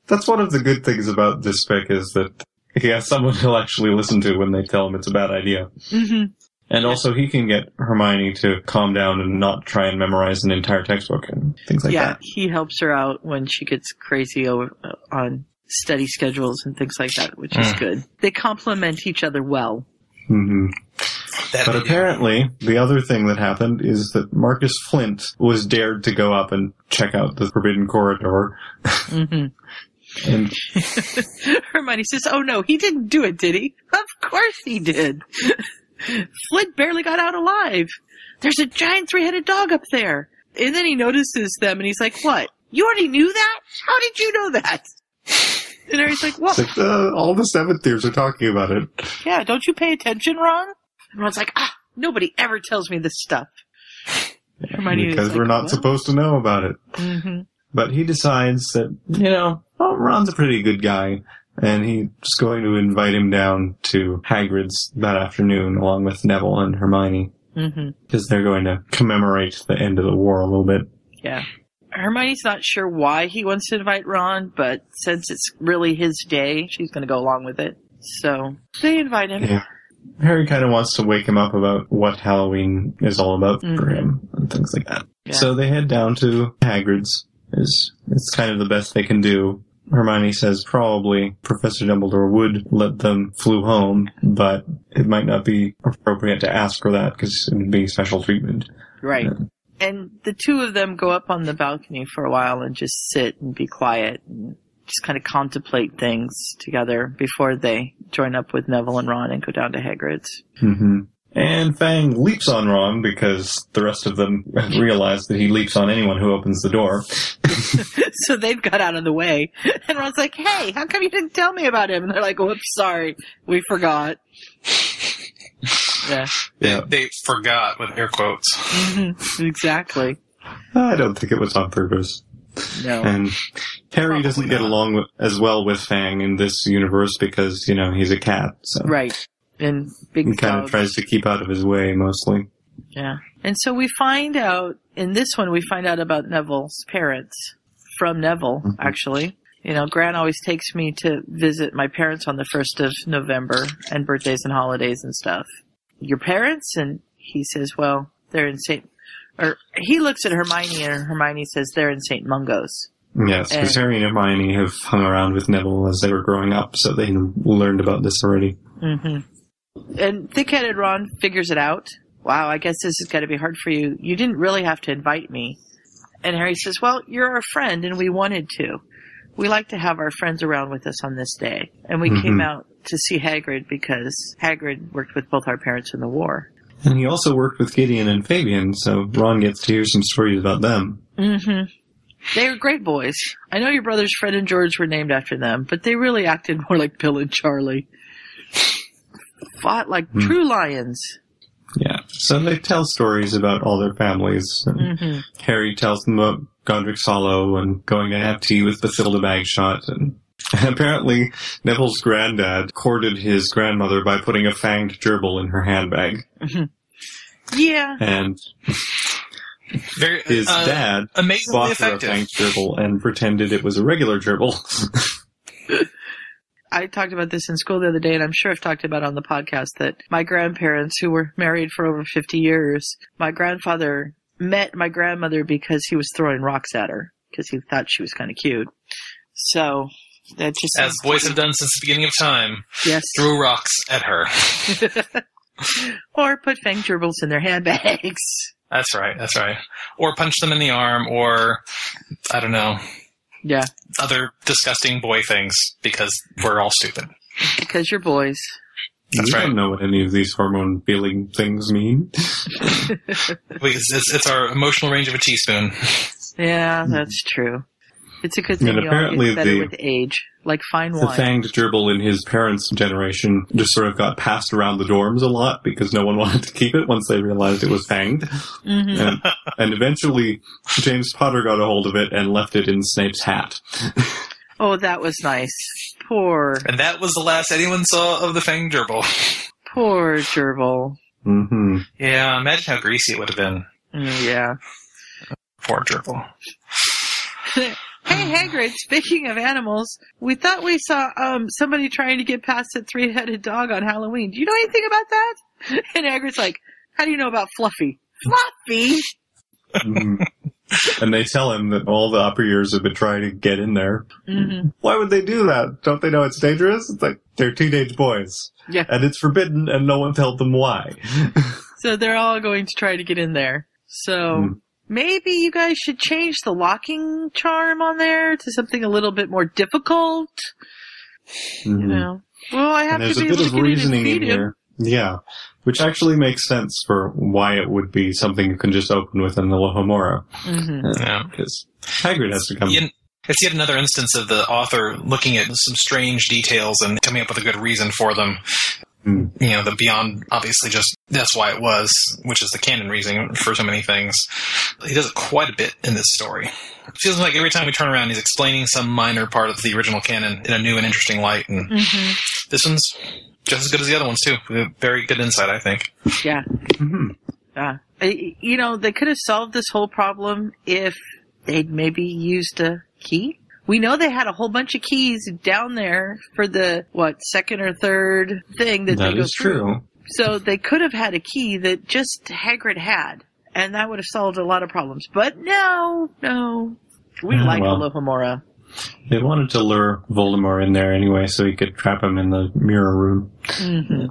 That's one of the good things about this fic is that he has someone he'll actually listen to when they tell him it's a bad idea. hmm And also he can get Hermione to calm down and not try and memorize an entire textbook and things like yeah, that. Yeah, he helps her out when she gets crazy over, uh, on study schedules and things like that, which is Mm. good. They complement each other well. hmm That But they do. apparently, the other thing that happened is that Marcus Flint was dared to go up and check out the Forbidden Corridor. hmm And Hermione says, "Oh no, he didn't do it, did he? Of course he did. Flint barely got out alive. There's a giant three-headed dog up there." And then he notices them, and he's like, "What? You already knew that? How did you know that?" And Harry's like, "What? like, uh, all the seventh years are talking about it. Yeah, don't you pay attention, Ron?" And Ron's like, "Ah, nobody ever tells me this stuff." Hermione because like, we're not "Well." supposed to know about it. hmm But he decides that, you know, oh, Ron's a pretty good guy. And he's going to invite him down to Hagrid's that afternoon along with Neville and Hermione. hmm Because they're going to commemorate the end of the war a little bit. Yeah. Hermione's not sure why he wants to invite Ron, but since it's really his day, she's going to go along with it. So they invite him. Yeah. Harry kind of wants to wake him up about what Halloween is all about for Mhm. him and things like that. Yeah. So they head down to Hagrid's. Is it's kind of the best they can do. Hermione says probably Professor Dumbledore would let them flew home, but it might not be appropriate to ask for that because it would be special treatment. Right. And the two of them go up on the balcony for a while and just sit and be quiet and just kind of contemplate things together before they join up with Neville and Ron and go down to Hagrid's. hmm And Fang leaps on Ron because the rest of them realize that he leaps on anyone who opens the door. so they've got out of the way. And Ron's like, hey, how come you didn't tell me about him? And they're like, whoops, sorry. We forgot. Yeah. They, they forgot with air quotes. Exactly. I don't think it was on purpose. No. And Harry doesn't get along with, as well with Fang in this universe because, you know, he's a cat. So Right. And big he kind dog. of tries to keep out of his way mostly. Yeah. And so we find out, in this one, we find out about Neville's parents. From Neville, mm-hmm. actually. You know, Gran always takes me to visit my parents on the 1st of November and birthdays and holidays and stuff. Your parents? And he says, well, they're in St. Or he looks at Hermione and Hermione says they're in St. Mungo's. Yes, because And- Harry and Hermione have hung around with Neville as they were growing up, so they learned about this already. hmm And thick-headed Ron figures it out. Wow, I guess this is going to be hard for you. You didn't really have to invite me. And Harry says, well, you're our friend and we wanted to. We like to have our friends around with us on this day. And we came Mhm. out to see Hagrid because Hagrid worked with both our parents in the war. And he also worked with Gideon and Fabian, so Ron gets to hear some stories about them. Mm-hmm. They were great boys. I know your brothers Fred and George were named after them, but they really acted more like Bill and Charlie. Fought like Hmm. true lions. Yeah. So they tell stories about all their families. And hmm Harry tells them about Godric's Hollow and going to have tea with Bathilda Bagshot. And, and apparently Neville's granddad courted his grandmother by putting a fanged gerbil in her handbag. Yeah. And Very, his uh, dad amazingly bought her a fanged gerbil and pretended it was a regular gerbil. I talked about this in school the other day, and I'm sure I've talked about it on the podcast that my grandparents, who were married for over 50 years, my grandfather met my grandmother because he was throwing rocks at her because he thought she was kind of cute. So that just As boys have done since the beginning of time, yes, threw rocks at her. or put fang gerbils in their handbags. That's right. That's right. Or punch them in the arm, or I don't know, Yeah, other disgusting boy things because we're all stupid. because you're boys. That's you right. don't know what any of these hormone feeling things mean. Because it's, it's our emotional range of a teaspoon. Yeah, that's true. It's a good thing And you all apparently get better the- with age, like fine wine. The fanged gerbil in his parents' generation just sort of got passed around the dorms a lot because no one wanted to keep it once they realized it was fanged. Mhm. And, and eventually, James Potter got a hold of it and left it in Snape's hat. Oh, that was nice. Poor, And that was the last anyone saw of the fanged Gerbil. poor gerbil. hmm Yeah, imagine how greasy it would have been. Mm, yeah. Poor Gerbil. hey Hagrid, speaking of animals, we thought we saw um somebody trying to get past a three-headed dog on Halloween. Do you know anything about that? And Hagrid's like, "How do you know about Fluffy?" Fluffy. Mhm. and they tell him that all the upper years have been trying to get in there. hmm Why would they do that? Don't they know it's dangerous? It's like they're teenage boys. Yeah. And it's forbidden and no one told them why. So they're all going to try to get in there. So Hmm. Maybe you guys should change the locking charm on there to something a little bit more difficult. You Mhm. know. Well, I have And there's to a be bit able of to get reasoning in feed here. Yeah. Which actually makes sense for why it would be something you can just open within the Alohomora. hmm Yeah. Because Hagrid has to come. Yet- It's yet another instance of the author looking at some strange details and coming up with a good reason for them. Hmm. You know, the beyond obviously just that's why it was, which is the canon reason for so many things. He does it quite a bit in this story. It feels like every time we turn around, he's explaining some minor part of the original canon in a new and interesting light. And hmm this one's just as good as the other ones too. Very good insight, I think. Yeah. Mhm. Yeah. Uh, You know, they could have solved this whole problem if they'd maybe used a key. We know they had a whole bunch of keys down there for the, what, second or third thing that, That they go is through. true. So they could have had a key that just Hagrid had, and that would have solved a lot of problems. But no, no. We Yeah, like well. Alohomora. They wanted to lure Voldemort in there anyway so he could trap him in the mirror room. hmm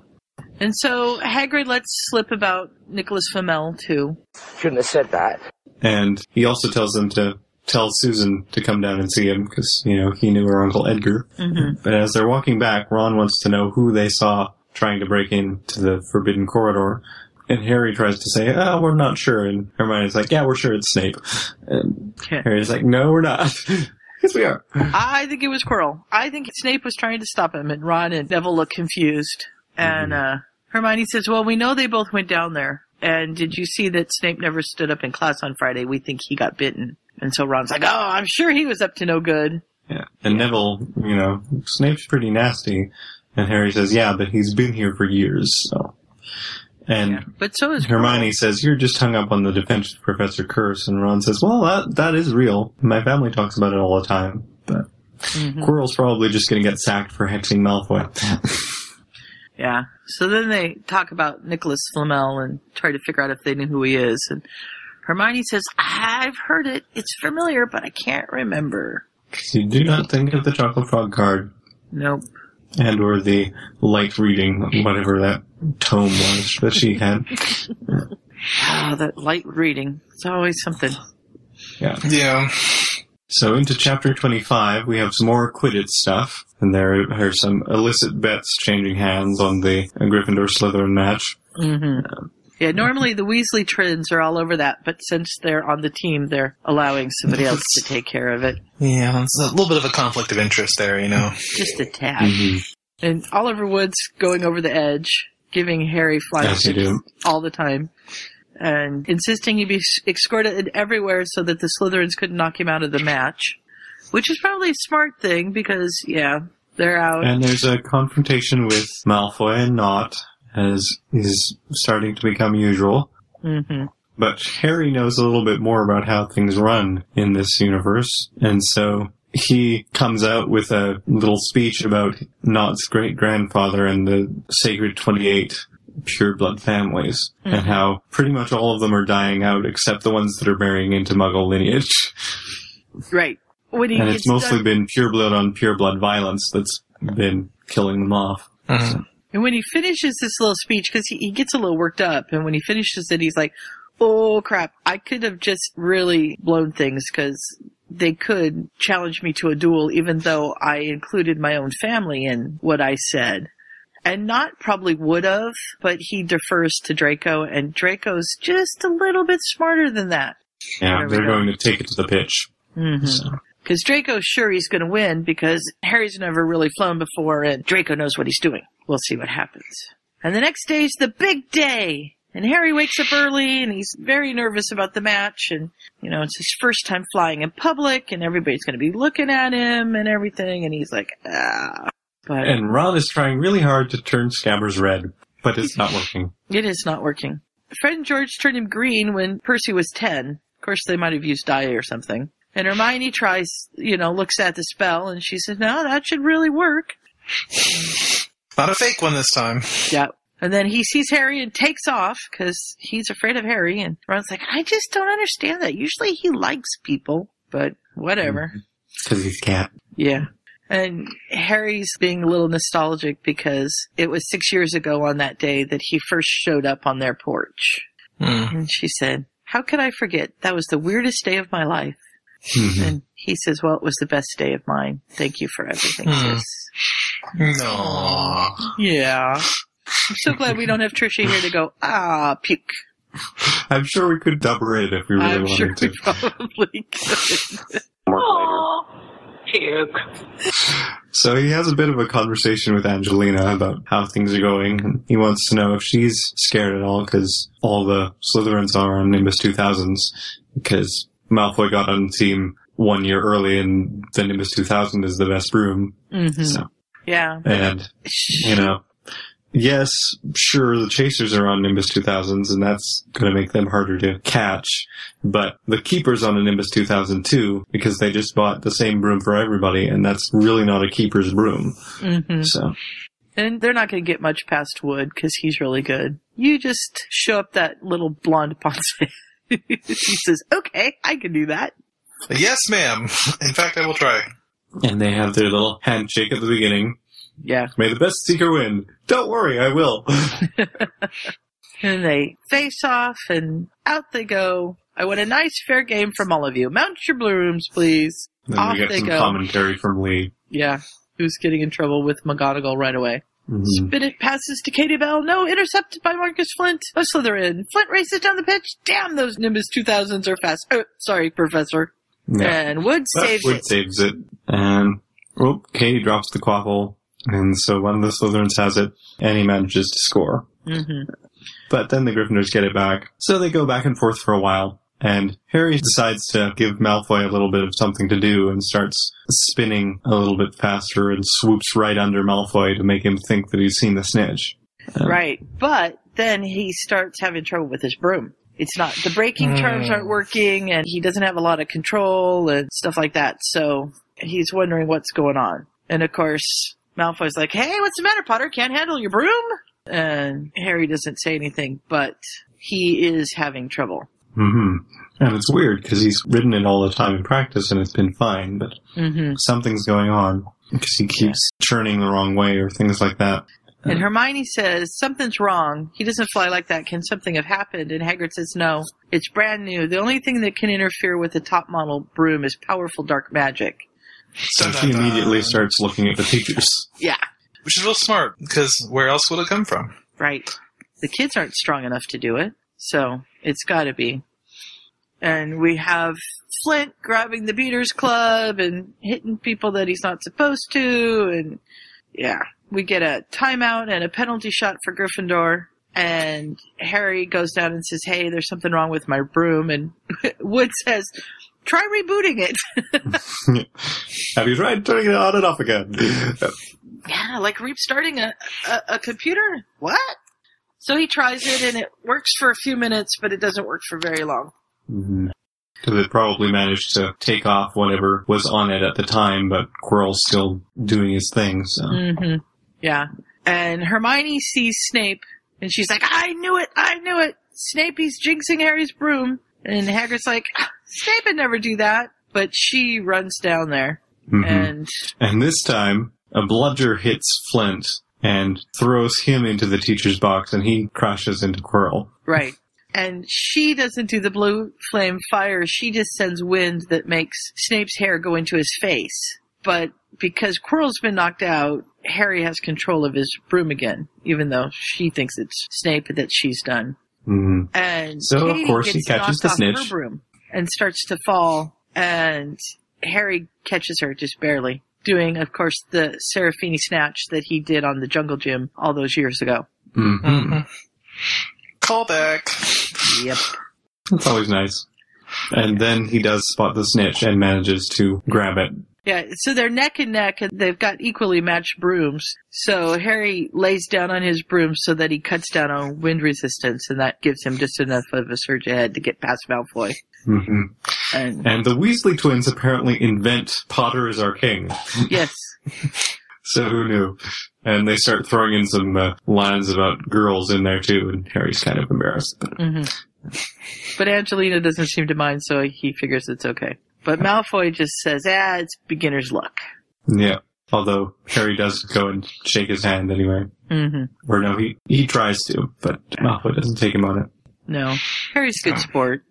And so Hagrid lets slip about Nicholas Flamel, too. Shouldn't have said that. And he also tells them to tell Susan to come down and see him because, you know, he knew her Uncle Edgar. hmm But as they're walking back, Ron wants to know who they saw trying to break into the forbidden corridor. And Harry tries to say, "Oh, we're not sure." And Hermione's like, "Yeah, we're sure it's Snape." And. Harry's like, "No, we're not." yes, we are. I think it was Quirrell. I think Snape was trying to stop him, and Ron and Neville look confused. And uh, Hermione says, "Well, we know they both went down there. And did you see that Snape never stood up in class on Friday? We think he got bitten." And so Ron's like, "Oh, I'm sure he was up to no good." Yeah. And Neville, you know, Snape's pretty nasty. And Harry says, "Yeah, but he's been here for years." So. And But so is Hermione says, "You're just hung up on the defense of Professor Curse," and Ron says, "Well, that that is real. My family talks about it all the time." But Mhm. Quirrell's probably just going to get sacked for hexing Malfoy. Yeah. So then they talk about Nicholas Flamel and try to figure out if they knew who he is. And Hermione says, "I've heard it. It's familiar, but I can't remember." you do not think of the Chocolate Frog card Nope. and or the light reading, whatever that tome was that she had. Ah, that light reading. It's always something. Yeah. Yeah. So into chapter 25, we have some more Quidditch stuff. And there are some illicit bets changing hands on the Gryffindor Slytherin match. Mm-hmm. Yeah, normally the Weasley twins are all over that, but since they're on the team, they're allowing somebody else to take care of it. Yeah, it's a little bit of a conflict of interest there, you know. Just a tad. Mm-hmm. And Oliver Wood's going over the edge, giving Harry flying Yes, you tips do. all the time, and insisting he be escorted everywhere so that the Slytherins couldn't knock him out of the match. Which is probably a smart thing because, yeah, they're out. And there's a confrontation with Malfoy and Nott, as is starting to become usual. hmm But Harry knows a little bit more about how things run in this universe, and so he comes out with a little speech about Nott's great grandfather and the sacred 28 pure blood families, and how pretty much all of them are dying out except the ones that are marrying into Muggle lineage. Right. When he And it's mostly done- been pureblood on pure blood violence that's been killing them off. And when he finishes this little speech, because he, he gets a little worked up, and when he finishes it, he's like, oh crap, I could have just really blown things because they could challenge me to a duel even though I included my own family in what I said. And Nott probably would have, but he defers to Draco, and Draco's just a little bit smarter than that. Yeah, they're going to take it to the pitch. Mm-hmm. So, Because Draco's sure he's going to win because Harry's never really flown before and Draco knows what he's doing. We'll see what happens. And the next day's the big day. And Harry wakes up early and he's very nervous about the match. And, you know, it's his first time flying in public and everybody's going to be looking at him and everything. And he's like, ah. But and Ron is trying really hard to turn Scabbers red, but it's not working. it is not working. Fred and George turned him green when Percy was 10. Of course, they might have used dye or something. And Hermione tries, you know, looks at the spell and she says, no, that should really work. Not a fake one this time. Yeah. And then he sees Harry and takes off because he's afraid of Harry. And Ron's like, I just don't understand that. Usually he likes people, but whatever. Because he's cat. Yeah. And Harry's being a little nostalgic because it was six years ago on that day that he first showed up on their porch. Hmm. And she said, How could I forget? That was the weirdest day of my life. Mhm. And he says, Well, it was the best day of mine. Thank you for everything, Hmm. sis. No. Yeah. I'm so glad we don't have Trisha here to go, ah, puke. I'm sure we could double it if we really I'm wanted sure to. we probably could. Puke. So he has a bit of a conversation with Angelina about how things are going. He wants to know if she's scared at all because all the Slytherins are on Nimbus 2000s because Malfoy got on the team one year early and the Nimbus 2000 is the best room. Mhm. So, Yeah. and, you know, yes, sure, the Chasers are on Nimbus 2000s and that's going to make them harder to catch, but the Keeper's on a Nimbus 2002 because they just bought the same broom for everybody and that's really not a Keeper's broom. hmm So, And they're not going to get much past Wood because he's really good. You just show up that little blonde Ponce. he says, okay, I can do that. Yes, ma'am. In fact, I will try. and they have their little handshake at the beginning. Yeah. May the best seeker win. Don't worry, I will. And they face off and out they go. I want a nice fair game from all of you. Mount your blooms, please. then Off we get they some go. commentary from Lee. Yeah. Who's getting in trouble with McGonagall right away. Mhm. Spinnet passes to Katie Bell. No, intercepted by Marcus Flint. A Slytherin. Flint races down the pitch. Damn, those Nimbus 2000s are fast. Oh, sorry, Professor. Yeah. And Wood But saves Wood it. saves it. And, oh, Katie drops the quaffle. And so one of the Slytherins has it, and he manages to score. hmm But then the Gryffindors get it back. So they go back and forth for a while. And Harry decides to give Malfoy a little bit of something to do and starts spinning a little bit faster and swoops right under Malfoy to make him think that he's seen the snitch. Uh, Right. But then he starts having trouble with his broom. It's not, the braking terms aren't working and he doesn't have a lot of control and stuff like that. So he's wondering what's going on. And of course, Malfoy's like, hey, what's the matter, Potter? Can't handle your broom? And Harry doesn't say anything, but he is having trouble. Hmm And it's weird because he's ridden it all the time in practice and it's been fine, but hmm something's going on because he keeps turning the wrong way or things like that. And Hermione says, something's wrong. He doesn't fly like that. Can something have happened? And Hagrid says, no. It's brand new. The only thing that can interfere with the top model broom is powerful dark magic. So she immediately starts looking at the teachers. Yeah, Which is real smart, because where else would it come from? right. The kids aren't strong enough to do it, so it's gotta be. And we have Flint grabbing the Beaters Club and hitting people that he's not supposed to, and yeah. We get a timeout and a penalty shot for Gryffindor, and Harry goes down and says, hey, there's something wrong with my broom, and Wood says, try rebooting it. Have you tried turning it on and off again? Yeah, like restarting a, a, a computer? What? So he tries it and it works for a few minutes, but it doesn't work for very long. Because it probably managed to take off whatever was on it at the time, but Quirrell's still doing his thing, so. hmm Yeah. And Hermione sees Snape and she's like, I knew it! I knew it! Snape, he's jinxing Harry's broom. And Hagrid's like, "Ah, Snape would never do that. But she runs down there Mhm. and And this time, a bludger hits Flint and throws him into the teacher's box, and he crashes into Quirrell. Right. And she doesn't do the blue flame fire. She just sends wind that makes Snape's hair go into his face. But because Quirrell's been knocked out, Harry has control of his broom again, even though she thinks it's Snape that she's done. hmm And So, of Katie course, he catches the snitch. broom and starts to fall, and Harry catches her just barely, doing, of course, the Serafini snatch that he did on the Jungle Gym all those years ago. hmm Mhm. Callback. Yep. That's always nice. And then he does spot the snitch and manages to grab it. Yeah, so they're neck and neck and they've got equally matched brooms. So Harry lays down on his broom so that he cuts down on wind resistance and that gives him just enough of a surge ahead to get past Malfoy. hmm And And the Weasley twins apparently invent Potter is our king. yes, So who knew? And they start throwing in some uh, lines about girls in there too, and Harry's kind of embarrassed. But hmm but Angelina doesn't seem to mind, so he figures it's okay. But Malfoy just says, ah, it's beginner's luck. yeah. Although Harry does go and shake his hand anyway. hmm Or no, he, he tries to, but Malfoy doesn't take him on it. No, Harry's a good sport.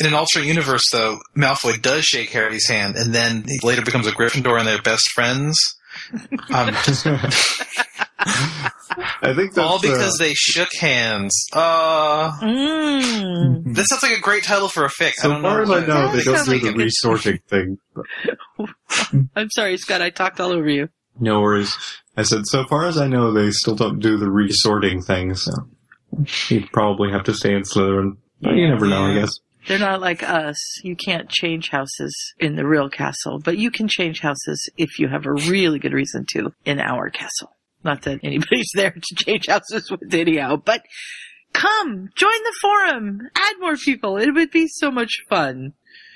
In an alternate universe, though, Malfoy does shake Harry's hand, and then he later becomes a Gryffindor, and they're best friends. Um, I think that's all because uh, they shook hands. Uh, Mm. that sounds like a great title for a fic. I so don't far know. as I know, Yeah, they it don't do like the a good- resorting thing. But I'm sorry, Scott, I talked all over you. no worries. I said, so far as I know, they still don't do the resorting thing, so you'd probably have to stay in Slytherin. But you never know, I guess. They're not like us. You can't change houses in the real castle, but you can change houses if you have a really good reason to in our castle. Not that anybody's there to change houses with anyhow, but come, join the forum, add more people. It would be so much fun.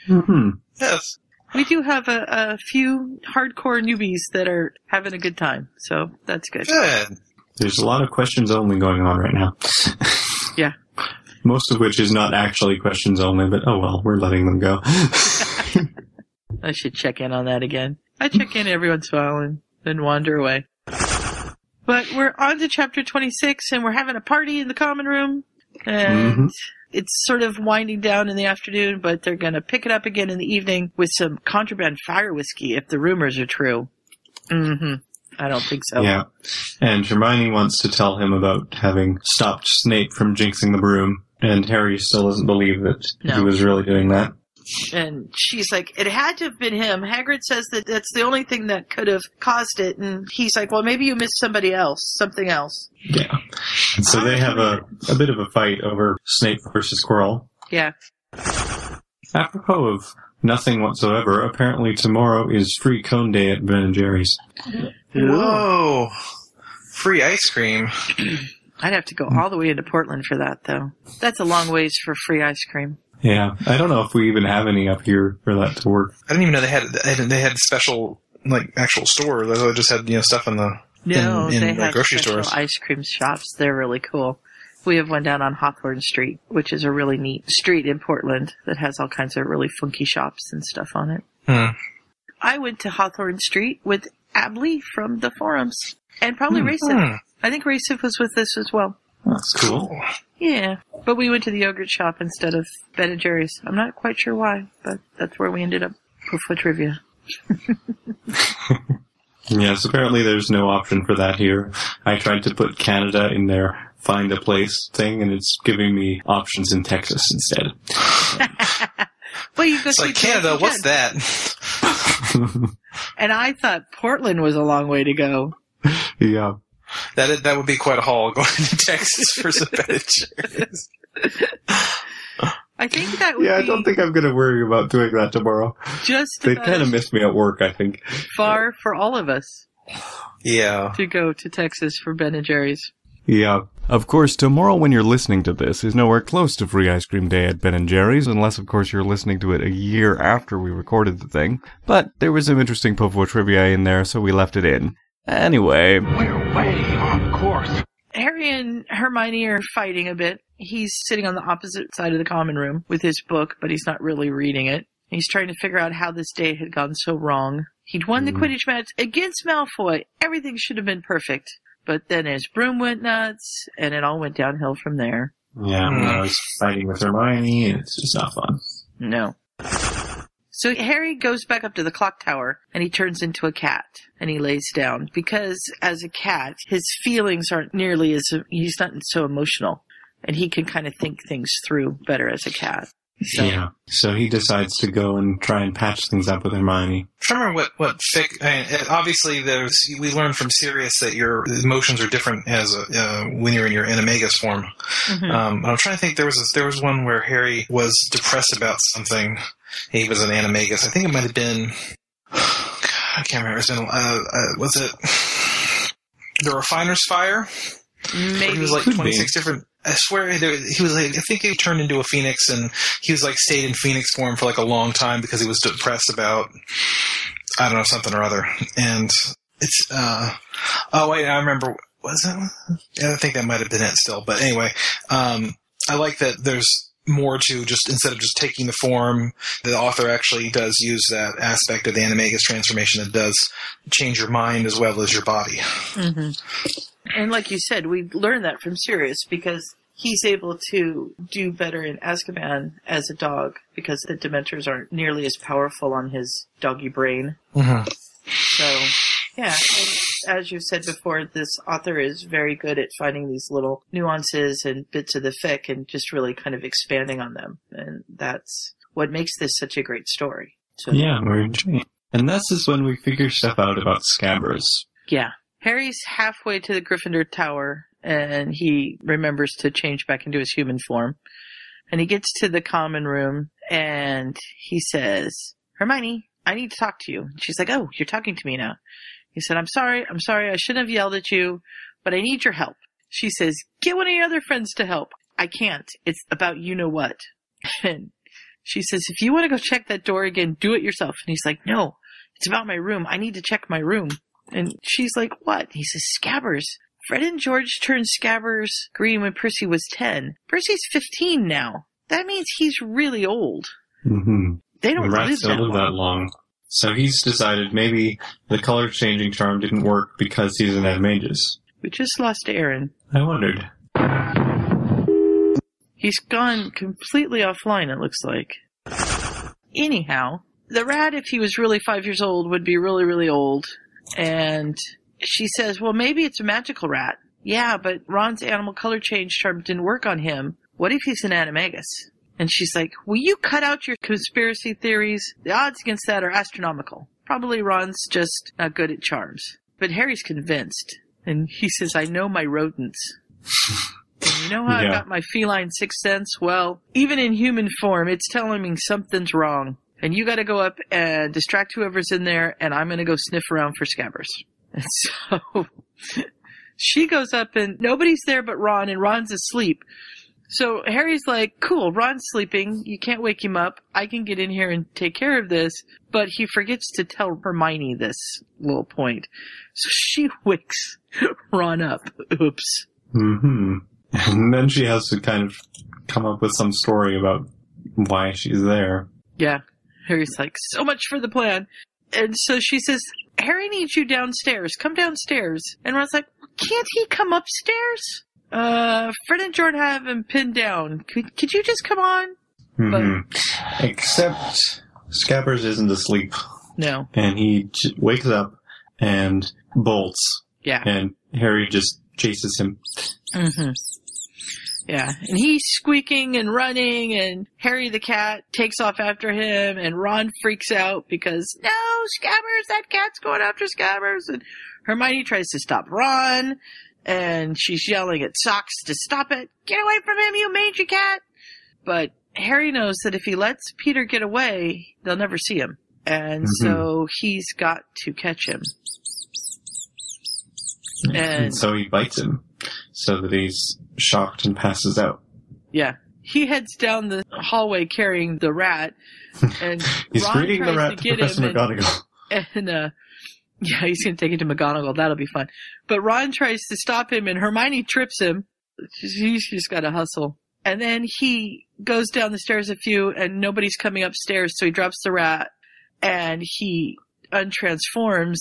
hmm Yes. We do have a, a few hardcore newbies that are having a good time, so that's good. Good. There's a lot of questions only going on right now. Yeah. Most of which is not actually questions only, but oh well, we're letting them go. I should check in on that again. I check in every once in a while and then wander away. But we're on to chapter 26 and we're having a party in the common room. And Mhm. it's sort of winding down in the afternoon, but they're going to pick it up again in the evening with some contraband fire whiskey if the rumors are true. hmm I don't think so. Yeah. And Hermione wants to tell him about having stopped Snape from jinxing the broom, and Harry still doesn't believe that No. he was really doing that. And she's like, it had to have been him. Hagrid says that that's the only thing that could have caused it. And he's like, well, maybe you missed somebody else, something else. Yeah. And so they have a, a bit of a fight over Snape versus Quirrell. Yeah. Apropos of nothing whatsoever, apparently tomorrow is free cone day at Ben and Jerry's. Whoa. Free ice cream. I'd have to go all the way into Portland for that, though. That's a long ways for free ice cream. Yeah. I don't know if we even have any up here for that to work. I didn't even know they had they had, special like actual stores. I they just had you know stuff in the No, in, in they the have grocery special stores. ice cream shops. They're really cool. We have one down on Hawthorne Street, which is a really neat street in Portland that has all kinds of really funky shops and stuff on it. Hmm. I went to Hawthorne Street with Abley from the forums, and probably Hmm. Racif. Hmm. I think Racif was with us as well. That's cool. Yeah, but we went to the yogurt shop instead of Ben and Jerry's. I'm not quite sure why, but that's where we ended up. Go for trivia. Yes, apparently there's no option for that here. I tried to put Canada in their find a place thing and it's giving me options in Texas instead. Well, you go It's like Canada. Jersey What's Jen. that? And I thought Portland was a long way to go. yeah. That is- that would be quite a haul going to Texas for some Ben and Jerry's. I think that would Yeah, I don't think I'm going to worry about doing that tomorrow. just They kind of as miss me at work, I think. far for all of us Yeah. to go to Texas for Ben and Jerry's. Yeah. Of course, tomorrow when you're listening to this is nowhere close to Free Ice Cream Day at Ben and Jerry's, unless of course you're listening to it a year after we recorded the thing. But there was some interesting Povo trivia in there, so we left it in. Anyway, We're way off course. Harry and Hermione are fighting a bit. He's sitting on the opposite side of the common room with his book, but he's not really reading it. He's trying to figure out how this day had gone so wrong. He'd won the Quidditch match against Malfoy. Everything should have been perfect. But then his broom went nuts, and it all went downhill from there. Yeah, Hmm. I was fighting with Hermione and it's just not fun. No. So Harry goes back up to the clock tower and he turns into a cat and he lays down because as a cat, his feelings aren't nearly as, he's not so emotional and he can kind of think things through better as a cat. So, Yeah. So he decides to go and try and patch things up with Hermione. To remember what what fic. I mean, obviously, there's we learned from Sirius that your emotions are different as a, uh, when you're in your animagus form. mhm. Um, I'm trying to think. There was there was one where Harry was depressed about something. He was an animagus. I think it might have been. I can't remember. It's been. Uh, uh, was it the Refiner's Fire? Maybe. He was like Could 26 different. I swear, he was. Like, I think he turned into a phoenix, and he was like stayed in phoenix form for like a long time because he was depressed about I don't know something or other. And it's. uh Oh wait, I remember. Was it? Yeah, I think that might have been it still. But anyway, um, I like that. There's more to just instead of just taking the form, the author actually does use that aspect of the animagus transformation that does change your mind as well as your body. hmm And like you said, we learned that from Sirius because he's able to do better in Azkaban as a dog because the Dementors aren't nearly as powerful on his doggy brain. Mm-hmm. So, yeah, and as you said before, this author is very good at finding these little nuances and bits of the fic and just really kind of expanding on them. And that's what makes this such a great story. So, Yeah, we're enjoying it. And this is when we figure stuff out about scabbers. yeah. Harry's halfway to the Gryffindor Tower and he remembers to change back into his human form. And he gets to the common room and he says, Hermione, I need to talk to you. She's like, Oh, you're talking to me now. He said, I'm sorry, I'm sorry, I shouldn't have yelled at you, but I need your help. She says, Get one of your other friends to help. I can't. It's about you know what. And she says, If you want to go check that door again, do it yourself. And he's like, No, it's about my room. I need to check my room. And she's like, What? He says, Scabbers. Fred and George turned Scabbers green when Percy was 10. Percy's 15 now. That means he's really old. Mm-hmm. They don't live rats that don't live long. that long. So he's decided maybe the color changing charm didn't work because he's an animagus. We just lost Aaron. I wondered. He's gone completely offline, it looks like. Anyhow, the rat, if he was really five years old, would be really, really old. And she says, well, maybe it's a magical rat. Yeah, but Ron's animal color change charm didn't work on him. What if he's an animagus? And she's like, will you cut out your conspiracy theories? The odds against that are astronomical. Probably Ron's just not good at charms. But Harry's convinced. And he says, I know my rodents. And you know how I got my feline sixth sense? Well, even in human form, it's telling me something's wrong. And you gotta go up and distract whoever's in there, and I'm gonna go sniff around for scabbers. And so, she goes up and nobody's there but Ron, and Ron's asleep. So Harry's like, cool, Ron's sleeping. You can't wake him up. I can get in here and take care of this. But he forgets to tell Hermione this little point. So she wakes Ron up. Oops. hmm And then she has to kind of come up with some story about why she's there. Yeah. Harry's like, so much for the plan. And so she says, Harry needs you downstairs. Come downstairs. And Ron's like, can't he come upstairs? Uh, Fred and Jordan have him pinned down. Could, could you just come on? hmm Except Scabbers isn't asleep, No. and he j- wakes up and bolts, Yeah. and Harry just chases him. hmm Yeah, and he's squeaking and running, and Harry the cat takes off after him, and Ron freaks out because no, Scabbers, that cat's going after Scabbers, and Hermione tries to stop Ron, and she's yelling at Socks to stop it. Get away from him, you mangy cat! But Harry knows that if he lets Peter get away, they'll never see him, and Mhm. so he's got to catch him. And And so he bites him, so that he's shocked and passes out. Yeah. He heads down the hallway carrying the rat, and He's Ron bringing the rat to to get Professor him, McGonagall. and, and uh, yeah, he's gonna take it to McGonagall. That'll be fun. But Ron tries to stop him, and Hermione trips him. He's just got to hustle. And then he goes down the stairs a few, and nobody's coming upstairs, so he drops the rat, and he untransforms,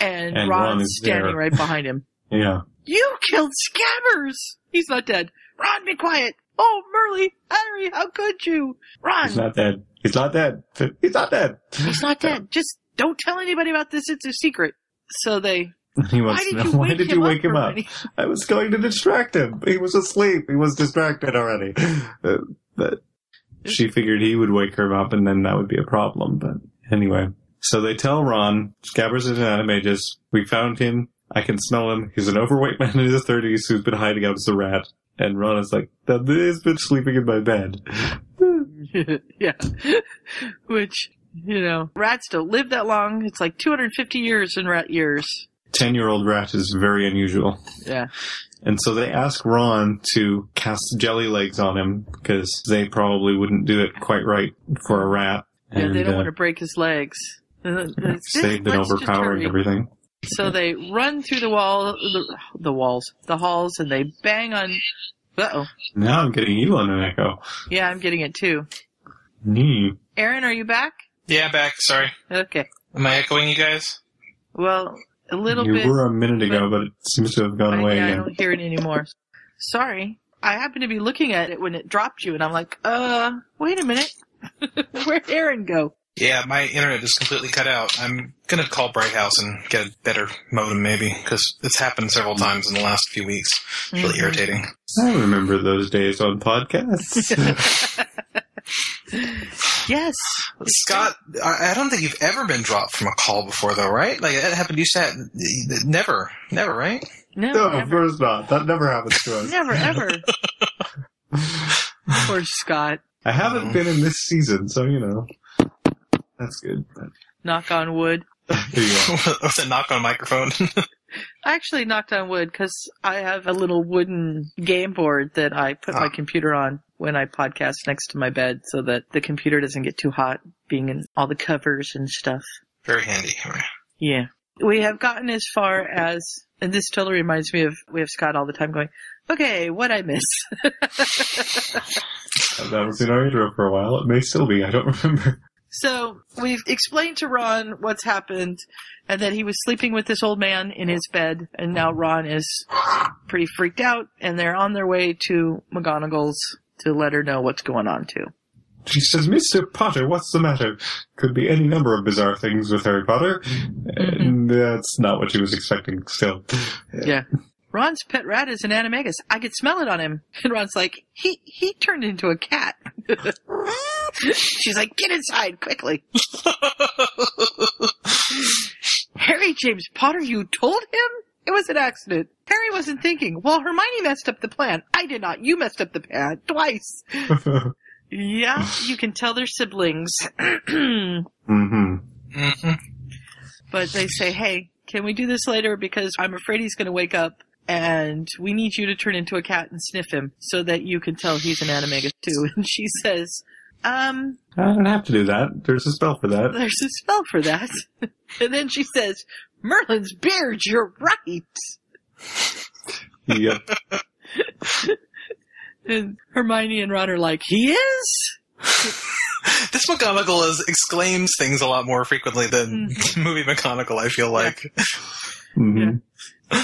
and, And Ron Ron's is standing there. right behind him. Yeah. You killed Scabbers! He's not dead. Ron, be quiet! Oh, Merlin! Harry, how could you? Ron! He's not dead. He's not dead. He's not dead. He's not dead. Just don't tell anybody about this. It's a secret. So they. He wants Why to did know you why wake did him you up, wake him up? I was going to distract him. He was asleep. He was distracted already. Uh, but she figured he would wake her up, and then that would be a problem. But anyway, so they tell Ron, Scabbers is an animagus. We found him. I can smell him. He's an overweight man in his thirties who's been hiding out as a rat. And Ron is like, that has been sleeping in my bed. yeah. Which, you know, rats don't live that long. It's like 250 years in rat years. Ten year old rat is very unusual. Yeah. And so they ask Ron to cast jelly legs on him because they probably wouldn't do it quite right for a rat. Yeah, they don't uh, want to break his legs. They've been overpowering everything. So they run through the wall, the, the walls, the halls, and they bang on. Uh oh. Now I'm getting you on an echo. Yeah, I'm getting it too. Hmm. Aaron, are you back? Yeah, back. Sorry. Okay. Am I echoing you guys? Well, a little You bit. You were a minute ago, but it seems to have gone I, away yeah, I don't hear it anymore. Sorry. I happened to be looking at it when it dropped you, and I'm like, uh, wait a minute. Where'd Aaron go? Yeah, my internet is completely cut out. I'm gonna call Bright House and get a better modem, maybe, because it's happened several times in the last few weeks. It's really Mhm. irritating. I remember those days on podcasts. Yes. Scott, I I don't think you've ever been dropped from a call before, though, right? Like that happened. You said never, never, right? No, no, of course not. That never happens to us. never, ever. Poor Scott. I haven't been in this season, so you know. That's good. Knock on wood. there you go. With a knock on microphone. I actually knocked on wood because I have a little wooden game board that I put my Ah. computer on when I podcast next to my bed so that the computer doesn't get too hot being in all the covers and stuff. Very handy. Yeah. We have gotten as far as, and this totally reminds me of, we have Scott all the time going, okay, what I miss. That was in our intro for a while. It may still be. I don't remember. So we've explained to Ron what's happened and that he was sleeping with this old man in his bed and now Ron is pretty freaked out and they're on their way to McGonagall's to let her know what's going on too. she says, Mr. Potter, what's the matter? Could be any number of bizarre things with Harry Potter. Mm-hmm. And that's not what she was expecting still. Yeah. Ron's pet rat is an animagus. I could smell it on him. And Ron's like, he, he turned into a cat. She's like, get inside quickly. Harry James Potter, you told him? It was an accident. Harry wasn't thinking. Well, Hermione messed up the plan. I did not. You messed up the plan twice. yeah, you can tell they're siblings. hmm hmm but they say, hey, can we do this later? Because I'm afraid he's going to wake up and we need you to turn into a cat and sniff him so that you can tell he's an animagus too. And she says, um, I don't have to do that. There's a spell for that. there's a spell for that. and then she says, Merlin's beard, you're right. Yep. And Hermione and Ron are like, he is? This McGonagall is, exclaims things a lot more frequently than movie McGonagall. I feel like hmm And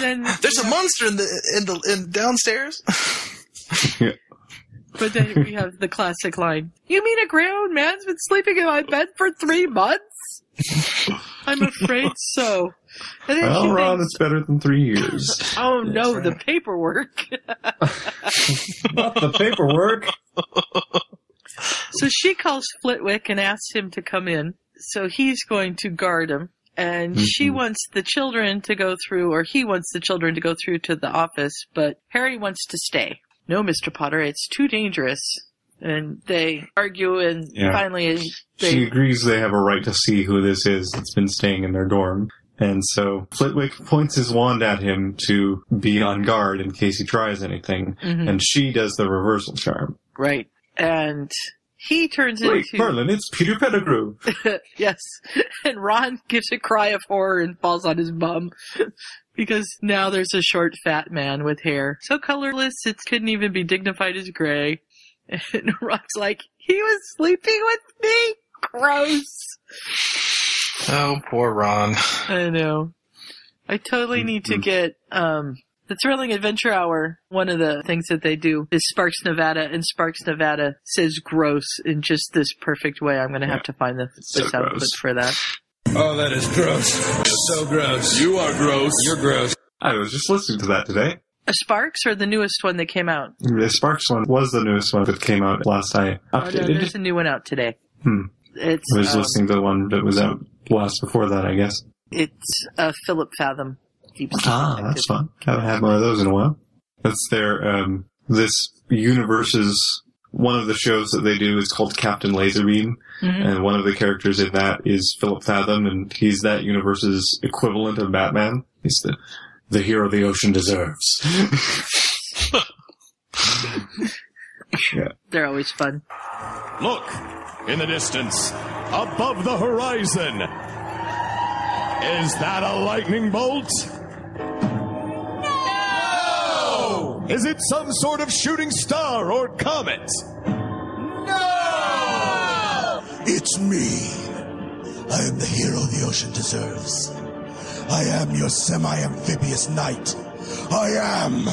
then, there's a monster in the in the in downstairs. yeah. but then we have the classic line, you mean a grown man's been sleeping in my bed for three months? I'm afraid so. And then she Well, Ron, thinks, it's better than three years. oh no, the paperwork. Not the paperwork. So she calls Flitwick and asks him to come in. So he's going to guard him. And she Mhm. wants the children to go through, or he wants the children to go through to the office, but Harry wants to stay. No, Mr. Potter, it's too dangerous. And they argue, and Yeah. finally She agrees they have a right to see who this is that's been staying in their dorm. And so Flitwick points his wand at him to be on guard in case he tries anything. Mhm. And she does the reversal charm. Right. And he turns Wait, into. Merlin, it's Peter Pettigrew. yes. And Ron gives a cry of horror and falls on his bum. because now there's a short fat man with hair. So colorless it couldn't even be dignified as gray. And Ron's like, he was sleeping with me? Gross. Oh, poor Ron. I know. I totally need to get, um, the Thrilling Adventure Hour, one of the things that they do is Sparks Nevada, and Sparks Nevada says gross in just this perfect way. I'm going to have to find the, the so sound gross. clip for that. Oh, that is gross. So gross. You are gross. You're gross. I was just listening to that today. A Sparks or the newest one that came out? The Sparks one was the newest one that came out last I Oh, no, updated. there's a new one out today. Hmm. It's I was um, listening to the one that was out last before that, I guess. it's uh, Philip Fathom. Deep Sea Ah, Detective. that's fun. I Haven't had one of those in a while. That's their, um, this universe's, one of the shows that they do is called Captain Laserbeam, Mhm. and one of the characters in that is Philip Fathom, and he's that universe's equivalent of Batman. He's the, the hero the ocean deserves. yeah. They're always fun. Look, in the distance, above the horizon. Is that a lightning bolt? Is it some sort of shooting star or comet? No! It's me. I am the hero the ocean deserves. I am your semi-amphibious knight. I am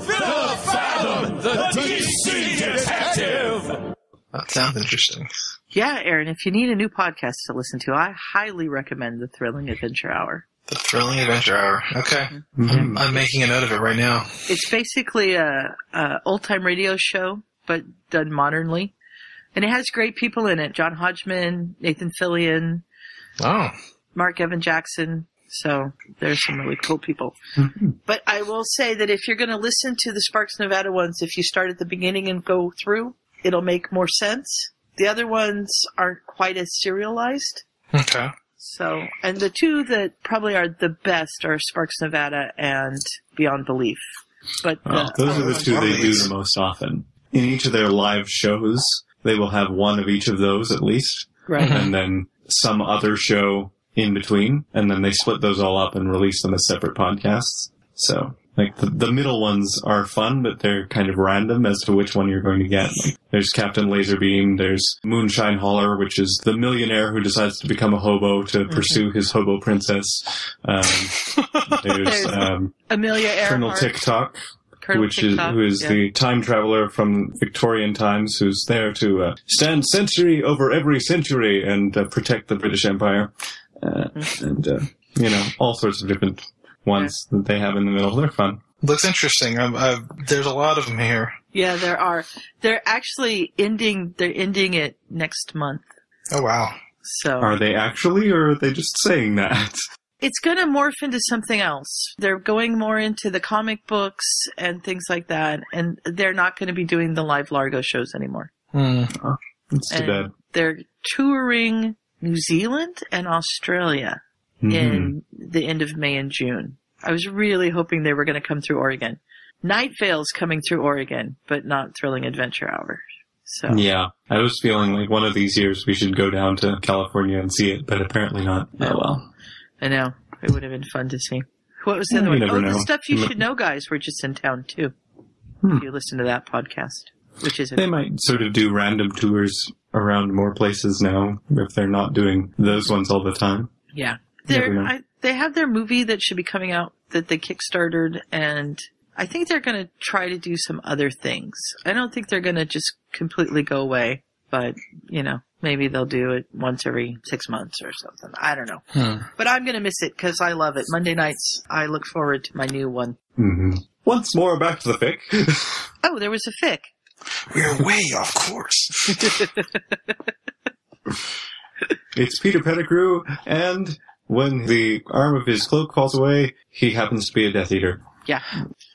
Philip Fathom, the deep sea detective! That sounds interesting. Yeah, Aaron, if you need a new podcast to listen to, I highly recommend the Thrilling Adventure Hour. The Thrilling Adventure Hour. Okay. Mm-hmm. I'm, I'm making a note of it right now. It's basically a, a old time radio show, but done modernly. And it has great people in it. John Hodgman, Nathan Fillion, Oh. Mark Evan Jackson. So there's some really cool people. But I will say that if you're going to listen to the Sparks Nevada ones, if you start at the beginning and go through, it'll make more sense. The other ones aren't quite as serialized. Okay. So, and the two that probably are the best are Sparks Nevada and Beyond Belief. But oh, the, Well, those are the two they do the most often. In each of their live shows, they will have one of each of those at least. Right. And then some other show in between. And then they split those all up and release them as separate podcasts. So, like, the, the middle ones are fun, but they're kind of random as to which one you're going to get. Like, there's Captain Laserbeam, there's Moonshine Holler, which is the millionaire who decides to become a hobo to pursue his hobo princess. Um, there's, There's um, Amelia Colonel Earhart. Tick-Tock. Colonel which is Tick-Tock, who is yeah. the time traveler from Victorian times, who's there to uh, stand century over every century and uh, protect the British Empire, uh, Mm-hmm. and uh, you know all sorts of different ones that they have in the middle. They're fun. Looks interesting. i i there's a lot of them here. Yeah, there are. They're actually ending. They're ending it next month. Oh wow. So Are they actually, or are they just saying that? it's going to morph into something else. They're going more into the comic books and things like that, and they're not going to be doing the live Largo shows anymore. Hmm. It's too And bad. They're touring New Zealand and Australia Mhm. in the end of May and June. I was really hoping they were going to come through Oregon. Night Vale's coming through Oregon, but not Thrilling Adventure Hour. So Yeah, I was feeling like one of these years we should go down to California and see it, but apparently not. Oh well. I know it would have been fun to see. What was the other one? Oh, know. the stuff you You should know, guys. We're just in town too. Hmm. If you listen to that podcast, which is They might sort of do random tours around more places now if they're not doing those ones all the time. yeah, Never they're. I, they have their movie that should be coming out that they kickstarted, and I think they're going to try to do some other things. I don't think they're going to just completely go away, but you know, maybe they'll do it once every six months or something. I don't know, Hmm. but I'm going to miss it because I love it. Monday nights, I look forward to my new one. hmm Once more, back to the fic. Oh, there was a fic. We're way off course. it's Peter Pettigrew, and when the arm of his cloak falls away, he happens to be a Death Eater. Yeah.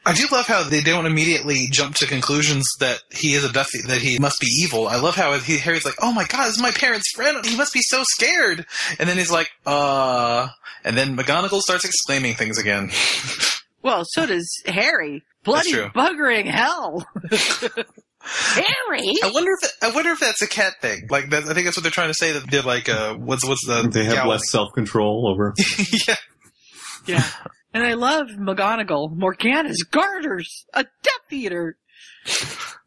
I do love how they don't immediately jump to conclusions that he is a Death, that he must be evil. I love how he, Harry's like, "Oh my God, this is my parents' friend. He must be so scared." And then he's like, "Uh," and then McGonagall starts exclaiming things again. Well, so does Harry. Bloody true. buggering hell. Harry. I wonder if I wonder if that's a cat thing. Like, that, I think that's what they're trying to say. That they're like, uh, what's what's the They have Gowling. less self control over. yeah. Yeah. And I love McGonagall. Morgana's garters. A Death Eater.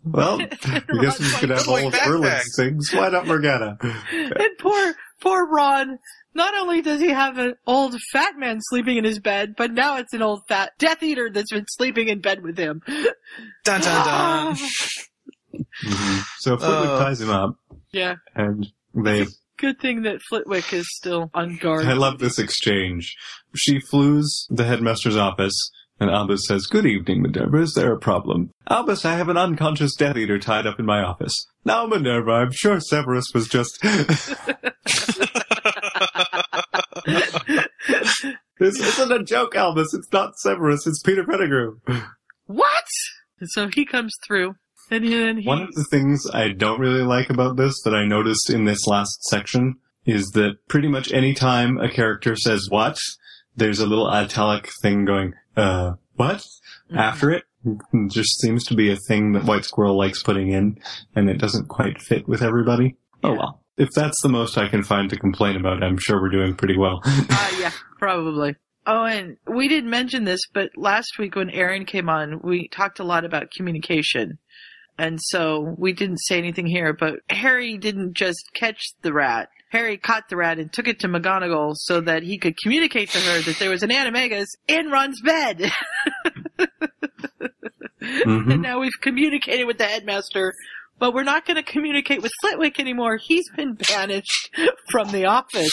Well, I guess we could have all of backpacks. Merlin's things. Why not Morgana? And poor, poor Ron. Not only does he have an old fat man sleeping in his bed, but now it's an old fat Death Eater that's been sleeping in bed with him. Dun dun dun. Mhm. So Flitwick Uh, ties him up, Yeah. and they. Good thing that Flitwick is still on guard. I love this exchange. She floos the headmaster's office, and Albus says, Good evening, Minerva. Is there a problem? Albus, I have an unconscious Death Eater tied up in my office. Now, Minerva, I'm sure Severus was just. this isn't a joke, Albus. It's not Severus. It's Peter Pettigrew. What? So he comes through, and then he. One of the things I don't really like about this that I noticed in this last section is that pretty much any time a character says what, there's a little italic thing going, uh, what? After it. It just seems to be a thing that White Squirrel likes putting in, and it doesn't quite fit with everybody. Oh well. If that's the most I can find to complain about, I'm sure we're doing pretty well. Uh, yeah, probably. Oh, and we didn't mention this, but last week when Aaron came on, we talked a lot about communication. And so we didn't say anything here, but Harry didn't just catch the rat. Harry caught the rat and took it to McGonagall so that he could communicate to her that there was an animagus in Ron's bed. Mhm. And now we've communicated with the headmaster, but we're not going to communicate with Flitwick anymore. He's been banished from the office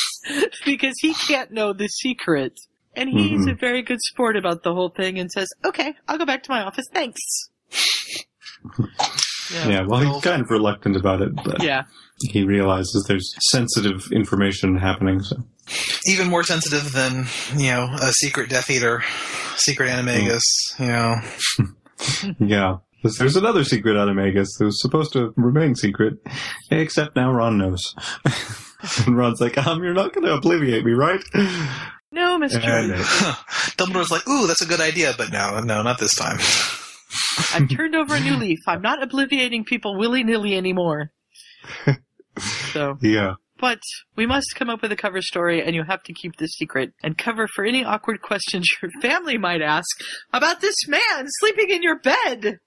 because he can't know the secret. And he's Mhm. a very good sport about the whole thing and says, okay, I'll go back to my office. Thanks. Yeah, well, he's kind of reluctant about it, but Yeah. he realizes there's sensitive information happening, so. Even more sensitive than you know a secret Death Eater, secret animagus. You know. Yeah. There's- There's another secret animagus that was supposed to remain secret, except now Ron knows. and Ron's like, um, you're not going to obliviate me, right? No, Mr. And it- Dumbledore's like, "Ooh, that's a good idea," but no, no, not this time. I've turned over a new leaf. I'm not obliviating people willy nilly anymore. So, yeah. but we must come up with a cover story and you have to keep this secret and cover for any awkward questions your family might ask about this man sleeping in your bed.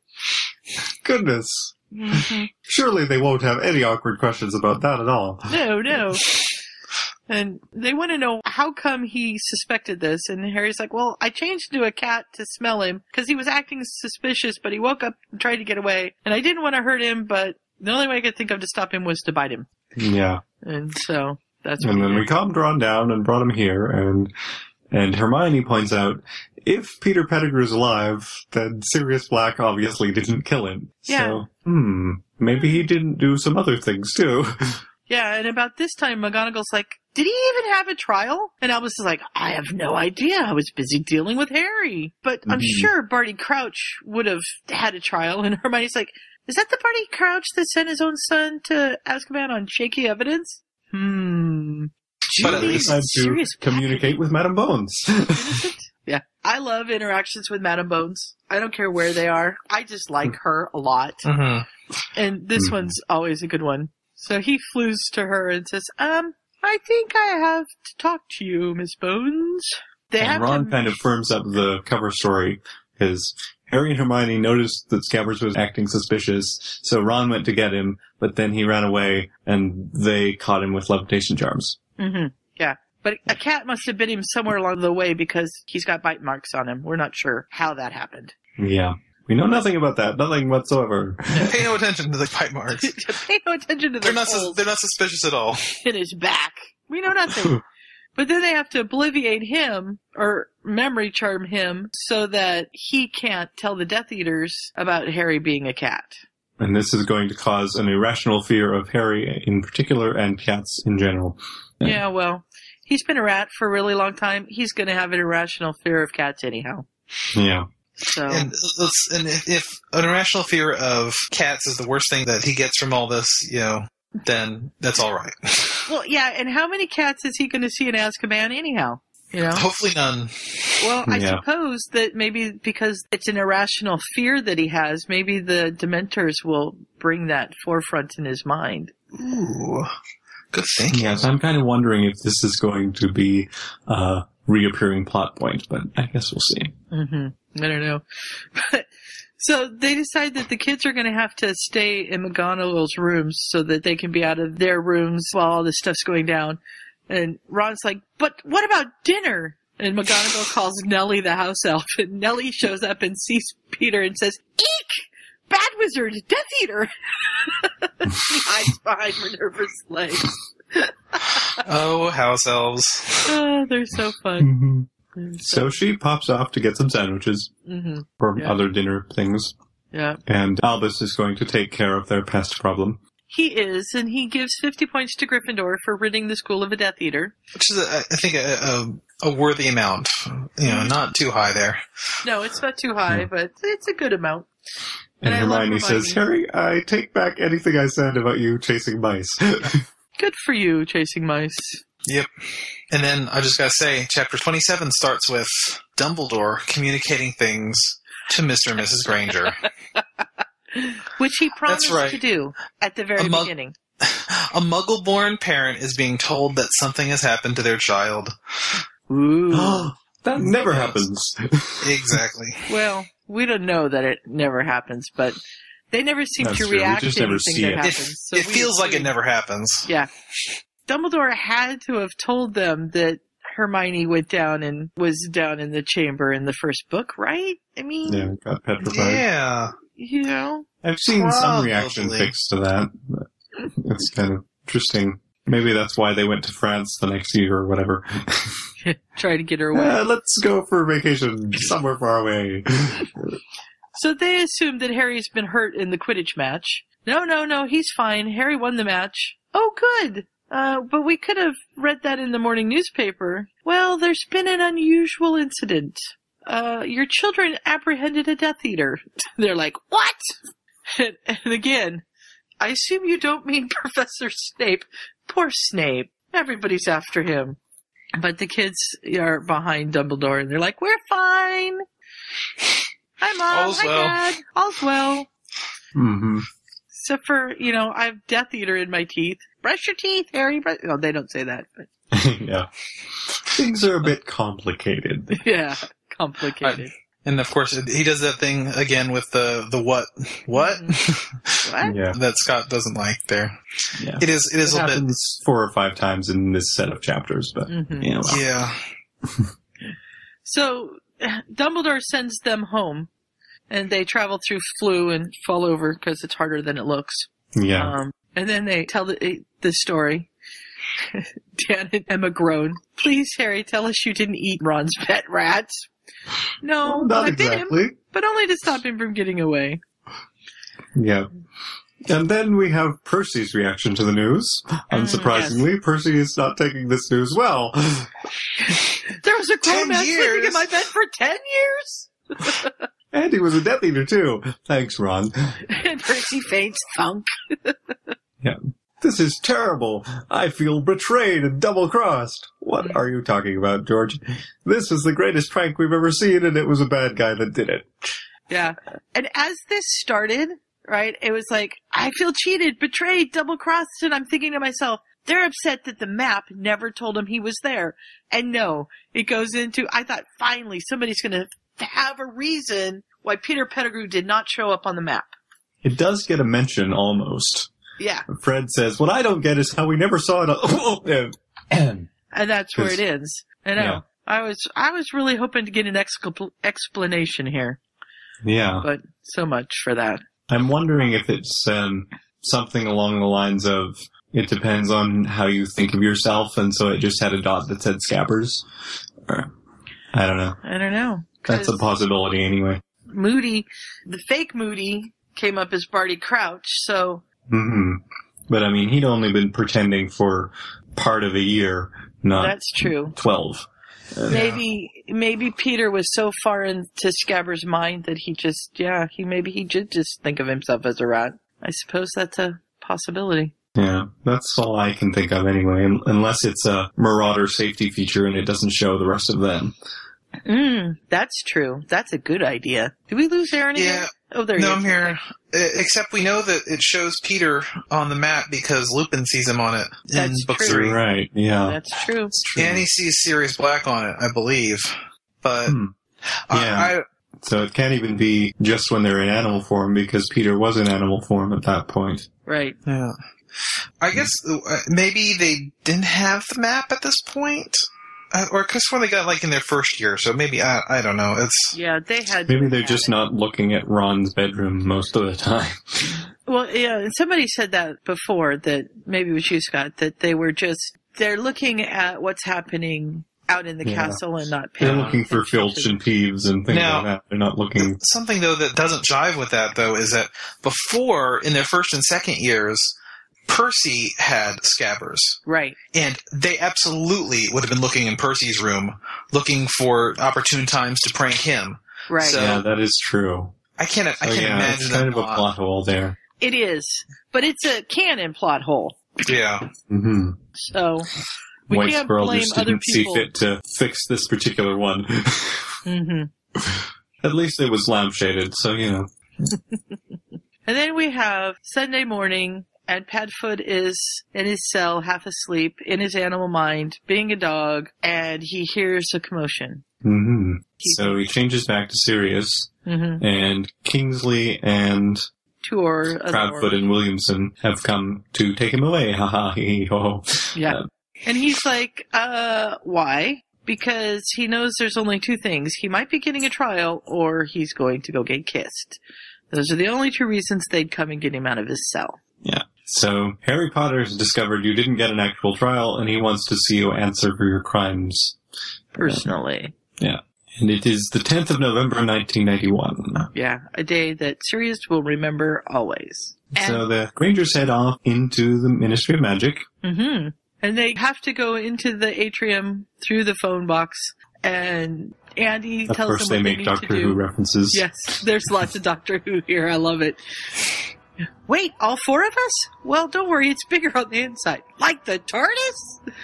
Goodness. Mm-hmm. Surely they won't have any awkward questions about that at all. No, no. And they want to know how come he suspected this. And Harry's like, well, I changed into a cat to smell him because he was acting suspicious, but he woke up and tried to get away. And I didn't want to hurt him, but the only way I could think of to stop him was to bite him. Yeah. And so that's And then we calmed Ron down and brought him here, and and Hermione points out if Peter Pettigrew's alive, then Sirius Black obviously didn't kill him. Yeah. So, hmm, maybe he didn't do some other things too. Yeah, and about this time, McGonagall's like, did he even have a trial? And Albus is like, I have no idea. I was busy dealing with Harry. But I'm Mhm. sure Barty Crouch would have had a trial. And Hermione's like, is that the Barty Crouch that sent his own son to Azkaban on shaky evidence? Hmm. but at least had to communicate with Madame Bones. Yeah. I love interactions with Madame Bones. I don't care where they are. I just like her a lot. Mhm. And this Mhm. one's always a good one. So he floos to her and says, um, I think I have to talk to you, Miss Bones. They and Ron to, kind of firms up the cover story because Harry and Hermione noticed that Scabbers was acting suspicious, so Ron went to get him, but then he ran away and they caught him with levitation charms. hmm yeah. But a cat must have bit him somewhere along the way because he's got bite marks on him. We're not sure how that happened. Yeah. We know nothing about that. Nothing whatsoever. Pay no attention to the bite marks. Pay no attention to They're the not. sus- they're not suspicious at all. in his back. We know nothing. But then they have to obliviate him or memory charm him so that he can't tell the Death Eaters about Harry being a cat. And this is going to cause an irrational fear of Harry in particular and cats in general. Yeah, well, he's been a rat for a really long time. He's going to have an irrational fear of cats anyhow. Yeah. So And, let's- and if, if an irrational fear of cats is the worst thing that he gets from all this, you know, then that's all right. Well, yeah, and how many cats is he going to see in Azkaban anyhow? You know? Hopefully none. Well, I Yeah. suppose that maybe because it's an irrational fear that he has, maybe the Dementors will bring that forefront in his mind. Ooh, good thinking. Yes, I'm kind of wondering if this is going to be a reappearing plot point, but I guess we'll see. hmm I don't know. But, so they decide that the kids are going to have to stay in McGonagall's rooms so that they can be out of their rooms while all this stuff's going down. And Ron's like, but what about dinner? And McGonagall calls Nellie the house elf, and Nellie shows up and sees Peter and says, Eek! Bad wizard! Death Eater! she hides behind Minerva's legs. Oh, house elves. Oh, they're so fun. Mm-hmm. So she pops off to get some sandwiches hmm or Yeah. other dinner things, Yeah. and Albus is going to take care of their pest problem. He is, and he gives 50 points to Gryffindor for ridding the school of a Death Eater. Which is, a, I think, a, a, a worthy amount. You know, not too high there. No, it's not too high, but it's a good amount. And, And I love Hermione says, Harry, I take back anything I said about you chasing mice. Good for you, chasing mice. Yep. And then I just gotta say, chapter 27 starts with Dumbledore communicating things to Mr. and Mrs. Granger. Which he promised right. to do at the very A mug- beginning. A muggle born parent is being told that something has happened to their child. Ooh. that never happens. Exactly. well, we don't know that it never happens, but they never seem That's to true. We react just to never anything see that it. It, happens. So it we feels like it never happens. Yeah. Dumbledore had to have told them that Hermione went down and was down in the chamber in the first book, right? I mean, yeah, got petrified. Yeah. you know, I've seen some reaction pics to that. It's kind of interesting. Maybe that's why they went to France the next year or whatever. try to get her away. Uh, let's go for vacation somewhere far away. So they assume that Harry's been hurt in the Quidditch match. No, no, no, he's fine. Harry won the match. Oh, good. Uh, but we could have read that in the morning newspaper. Well, there's been an unusual incident. Uh, your children apprehended a Death Eater. They're like, what? And, and again, I assume you don't mean Professor Snape. Poor Snape. Everybody's after him. But the kids are behind Dumbledore and they're like, we're fine. Hi, Mom. All's Hi, well." Dad. All's well. hmm Except for, you know, I have Death Eater in my teeth. Brush your teeth, Harry. Brush. No, they don't say that, but yeah. Things are a bit complicated. yeah, complicated. And of course, he does that thing again with the the what what What? Yeah. that Scott doesn't like. There, Yeah. it is it is It a bit happens four or five times in this set of chapters, but Mhm. you know, well, yeah. So Dumbledore sends them home, and they travel through Floo and fall over because it's harder than it looks. yeah. Um, and then they tell the, the story. Dan and Emma groan. Please, Harry, tell us you didn't eat Ron's pet rat. No, Not I did him, but only to stop him from getting away. Yeah. And then we have Percy's reaction to the news. Unsurprisingly, Percy is not taking this news well. There was a grown man sleeping in my bed for ten years. And he was a Death Eater too. Thanks, Ron. and Percy faints thunk. Yeah. This is terrible. I feel betrayed and double crossed. What are you talking about, George? This is the greatest prank we've ever seen, and it was a bad guy that did it. Yeah. And as this started, right, it was like, I feel cheated, betrayed, double crossed, and I'm thinking to myself, they're upset that the map never told him he was there. And no, it goes into, I thought finally somebody's gonna have a reason why Peter Pettigrew did not show up on the map. It does get a mention almost. Yeah. Fred says, "What I don't get is how we never saw it." on- And that's where it 'Cause- ends. I know. Yeah. I was, I was really hoping to get an expl- explanation here, yeah. but so much for that. I'm wondering if it's um, something along the lines of it depends on how you think of yourself, and so it just had a dot that said Scabbers. Or, I don't know. I don't know. That's a possibility anyway. Moody, the fake Moody came up as Barty Crouch, so Mm-hmm. But I mean, he'd only been pretending for part of a year, not that's true. twelve. Uh, Maybe maybe Peter was so far into Scabber's mind that he just yeah, he maybe he did just think of himself as a rat. I suppose that's a possibility. Yeah, that's all I can think of anyway, unless it's a Marauder safety feature and it doesn't show the rest of them. Mm, that's true. That's a good idea. Did we lose Aaron again? Yeah. Oh, there you go. No, he I'm here. Except we know that it shows Peter on the map because Lupin sees him on it in That's book true. three, Right, yeah. That's true. True. and he sees Sirius Black on it, I believe. But Hmm. Yeah. I, I, So it can't even be just when they're in animal form because Peter was in animal form at that point. Right. yeah, I guess uh, maybe they didn't have the map at this point, uh, or because when they got like in their first year, so maybe I, I don't know. It's Yeah, they had. Maybe they're just not looking at Ron's bedroom most of the time. Well, yeah, and somebody said that before that maybe it was you, Scott, that they were just they're looking at what's happening out in the Yeah. castle and not They're looking for attention Filch and Peeves and things Now- like that. They're not looking. something though that doesn't jive with that though is that before in their first and second years, Percy had scabbers. Right. And they absolutely would have been looking in Percy's room, looking for opportune times to prank him. Right. So yeah, that is true. I can't, I So, can't yeah, imagine it's kind them of a not- plot hole there. It is, but it's a canon plot hole. Yeah, hmm So we White can't Squirrel blame just other didn't see people. fit to fix this particular one. hmm At least it was lampshaded, so you know. And then we have Sunday morning, and Padfoot is in his cell, half asleep, in his animal mind, being a dog, and he hears a commotion. hmm So he changes back to Sirius, Mm-hmm. and Kingsley and Tour. Proudfoot and Williamson have come to take him away. Ha ha hee hee ho ho. Yeah. Uh, And he's like, uh, why? Because he knows there's only two things. He might be getting a trial or he's going to go get kissed. Those are the only two reasons they'd come and get him out of his cell. Yeah. So Harry Potter has discovered you didn't get an actual trial, and he wants to see you answer for your crimes. Personally. Yeah. And it is the 10th of November, 1991. Yeah. A day that Sirius will remember always. So the Grangers head off into the Ministry of Magic. Mm-hmm. And they have to go into the atrium through the phone box and Andy Of tells course, them they what make they need Doctor to do. Who references. Yes, there's lots of Doctor Who here. I love it. Wait, all four of us? Well, don't worry, it's bigger on the inside. Like the TARDIS?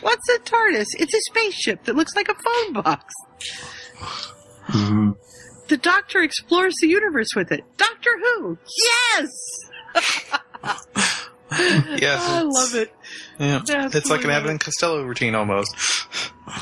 What's a TARDIS? It's a spaceship that looks like a phone box. Mhm. The Doctor explores the universe with it. Doctor Who? Yes! Yes, I love it. Yeah, That's it's like an Abbott and Costello routine almost.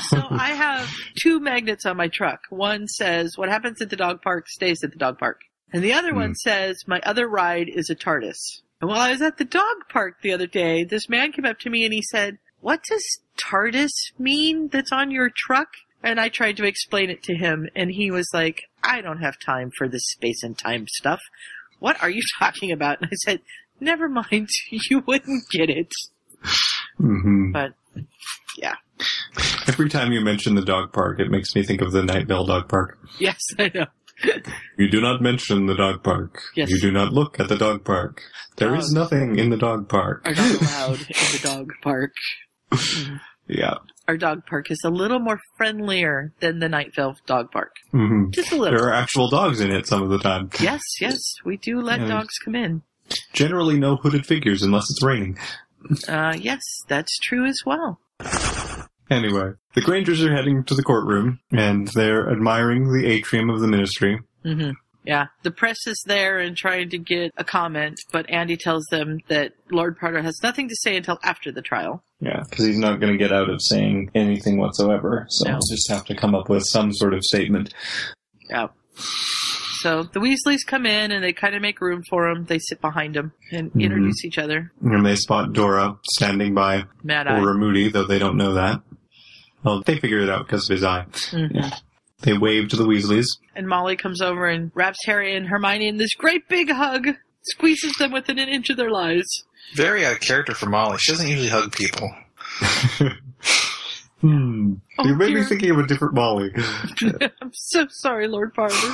So I have two magnets on my truck. One says, what happens at the dog park stays at the dog park. And the other one says, my other ride is a TARDIS. And while I was at the dog park the other day, this man came up to me and he said, what does TARDIS mean that's on your truck? And I tried to explain it to him and he was like, I don't have time for this space and time stuff. What are you talking about? And I said, never mind. You wouldn't get it. hmm But yeah. Every time you mention the dog park, it makes me think of the Night Vale dog park. Yes, I know. You do not mention the dog park. Yes. You do not look at the dog park. There is Dogs. nothing in the dog park. Are not allowed in the dog park. Yeah. Our dog park is a little more friendlier than the Night Vale dog park. hmm Just a little. There are actual dogs in it some of the time. Yes, yes, we do let dogs come in. Generally no hooded figures unless it's raining. Uh, yes, that's true as well. Anyway, the Grangers are heading to the courtroom and they're admiring the atrium of the ministry. hmm Yeah, the press is there and trying to get a comment, but Andy tells them that Lord Potter has nothing to say until after the trial. Yeah, because he's not going to get out of saying anything whatsoever. So No. he'll just have to come up with some sort of statement. Yeah. So the Weasleys come in and they kind of make room for him. They sit behind him and Mhm. introduce each other. And they spot Dora standing by Mad Eye. Moody, though they don't know that. Well, they figure it out because of his eye. Mhm. They wave to the Weasleys. And Molly comes over and wraps Harry and Hermione in this great big hug, squeezes them within an inch of their lives. Very out of character for Molly. She doesn't usually hug people. Hmm. Oh, you made me dear. thinking of a different Molly. I'm so sorry, Lord Potter.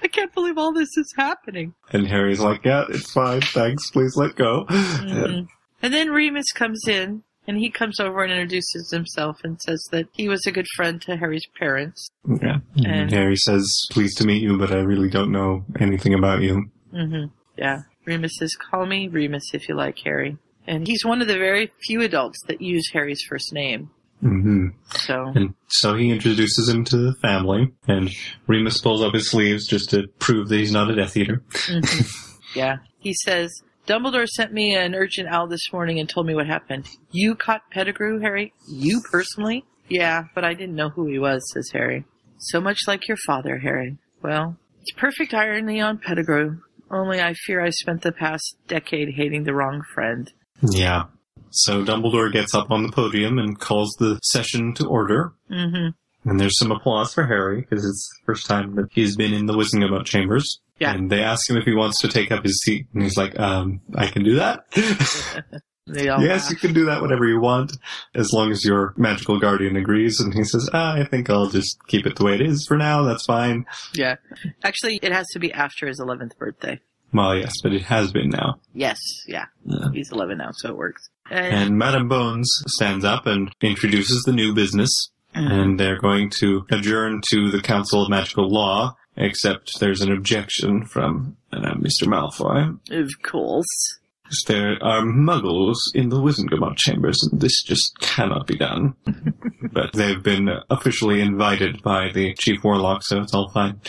I can't believe all this is happening. and Harry's like, yeah, it's fine. Thanks. Please let go. Mhm. And then Remus comes in, and he comes over and introduces himself and says that he was a good friend to Harry's parents. Yeah. And And- Harry says, pleased to meet you, but I really don't know anything about you. hmm Yeah. Remus says, call me Remus if you like, Harry. And he's one of the very few adults that use Harry's first name. hmm So, And so he introduces him to the family, and Remus pulls up his sleeves just to prove that he's not a Death Eater. mhm. yeah. He says, Dumbledore sent me an urgent owl this morning and told me what happened. You caught Pettigrew, Harry? You personally? Yeah, but I didn't know who he was, says Harry. So much like your father, Harry. Well, it's perfect irony on Pettigrew. Only I fear I spent the past decade hating the wrong friend. Yeah. So Dumbledore gets up on the podium and calls the session to order. Mm-hmm. And there's some applause for Harry, because it's the first time that he's been in the Wizengamot chambers. Yeah. And they ask him if he wants to take up his seat, and he's like, um, I can do that. Yes, laugh. you can do that whenever you want, as long as your magical guardian agrees. And he says, ah, I think I'll just keep it the way it is for now. That's fine. Yeah. Actually, it has to be after his 11th birthday. Well, yes, but it has been now. Yes, yeah. He's 11 now, so it works. And, And Madame Bones stands up and introduces the new business. And they're going to adjourn to the Council of Magical Law, except there's an objection from uh, Mr. Malfoy. of course. There are muggles in the Wizengamot chambers, and this just cannot be done. but they've been officially invited by the Chief Warlock, so it's all fine.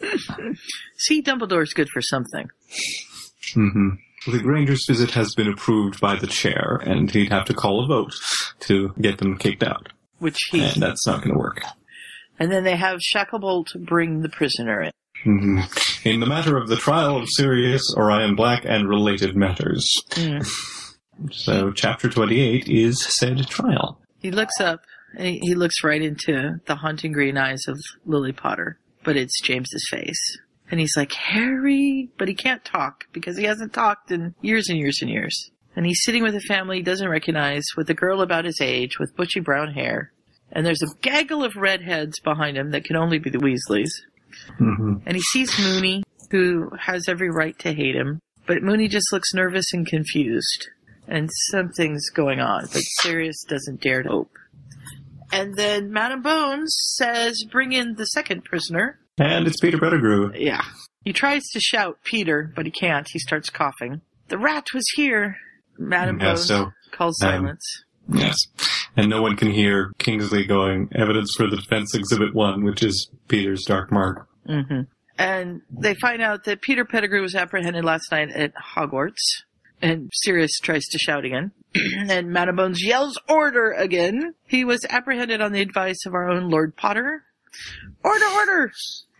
See, Dumbledore's good for something. hmm The Granger's visit has been approved by the chair, and he'd have to call a vote to get them kicked out. Which he. And that's not going to work. And then they have Shacklebolt bring the prisoner in. hmm In the matter of the trial of Sirius, Orion Black, and related matters. Mm. So, chapter 28 is said trial. He looks up and he, he looks right into the haunting green eyes of Lily Potter, but it's James's face. And he's like, Harry, but he can't talk because he hasn't talked in years and years and years. And he's sitting with a family he doesn't recognize with a girl about his age with bushy brown hair. And there's a gaggle of redheads behind him that can only be the Weasleys. hmm And he sees Moony, who has every right to hate him. But Moony just looks nervous and confused. And something's going on, but Sirius doesn't dare to hope. And then Madame Bones says, bring in the second prisoner. And it's Peter Pettigrew. Yeah. He tries to shout Peter, but he can't. He starts coughing. The rat was here. Madame Yeah, Bones so, calls um, silence. Yes. And no one can hear Kingsley going, evidence for the defense exhibit one, which is Peter's dark mark. hmm And they find out that Peter Pettigrew was apprehended last night at Hogwarts. And Sirius tries to shout again. and Madame Matabones yells order again. He was apprehended on the advice of our own Lord Potter. Order, order!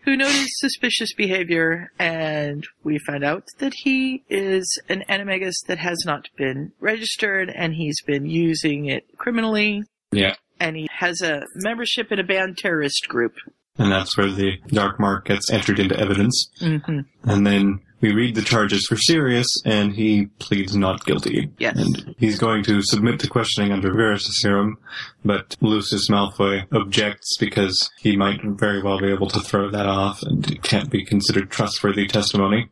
Who noticed suspicious behavior, and we find out that he is an animagus that has not been registered, and he's been using it criminally, Yeah. and he has a membership in a banned terrorist group. And that's where the Dark Mark gets entered into evidence. Mm-hmm. And then we read the charges for Sirius, and he pleads not guilty. Yes. And he's going to submit to questioning under Veritaserum, but Lucius Malfoy objects because he might very well be able to throw that off, and it can't be considered trustworthy testimony.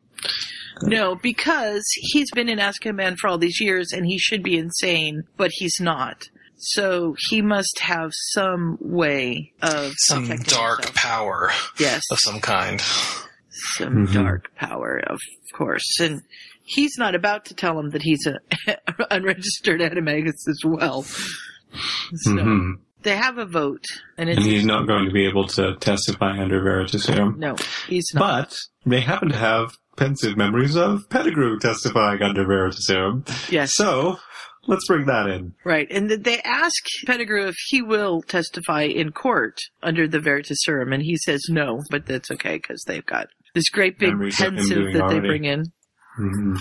No, because he's been in Azkaban for all these years and he should be insane, but he's not. So he must have some way of Some dark himself. power Yes, of some kind. Some Mhm. dark power, of course. And he's not about to tell him that he's a unregistered animagus as well. So hmm they have a vote, and it's And he's not going to be able to testify under Veritaserum. no, he's not. But they happen to have Pensieve memories of Pettigrew testifying under Veritaserum. yes, So, let's bring that in. Right, and they ask Pettigrew if he will testify in court under the Veritaserum, and he says no, but that's okay because they've got this great big Memories Pensieve that they bring in, hmm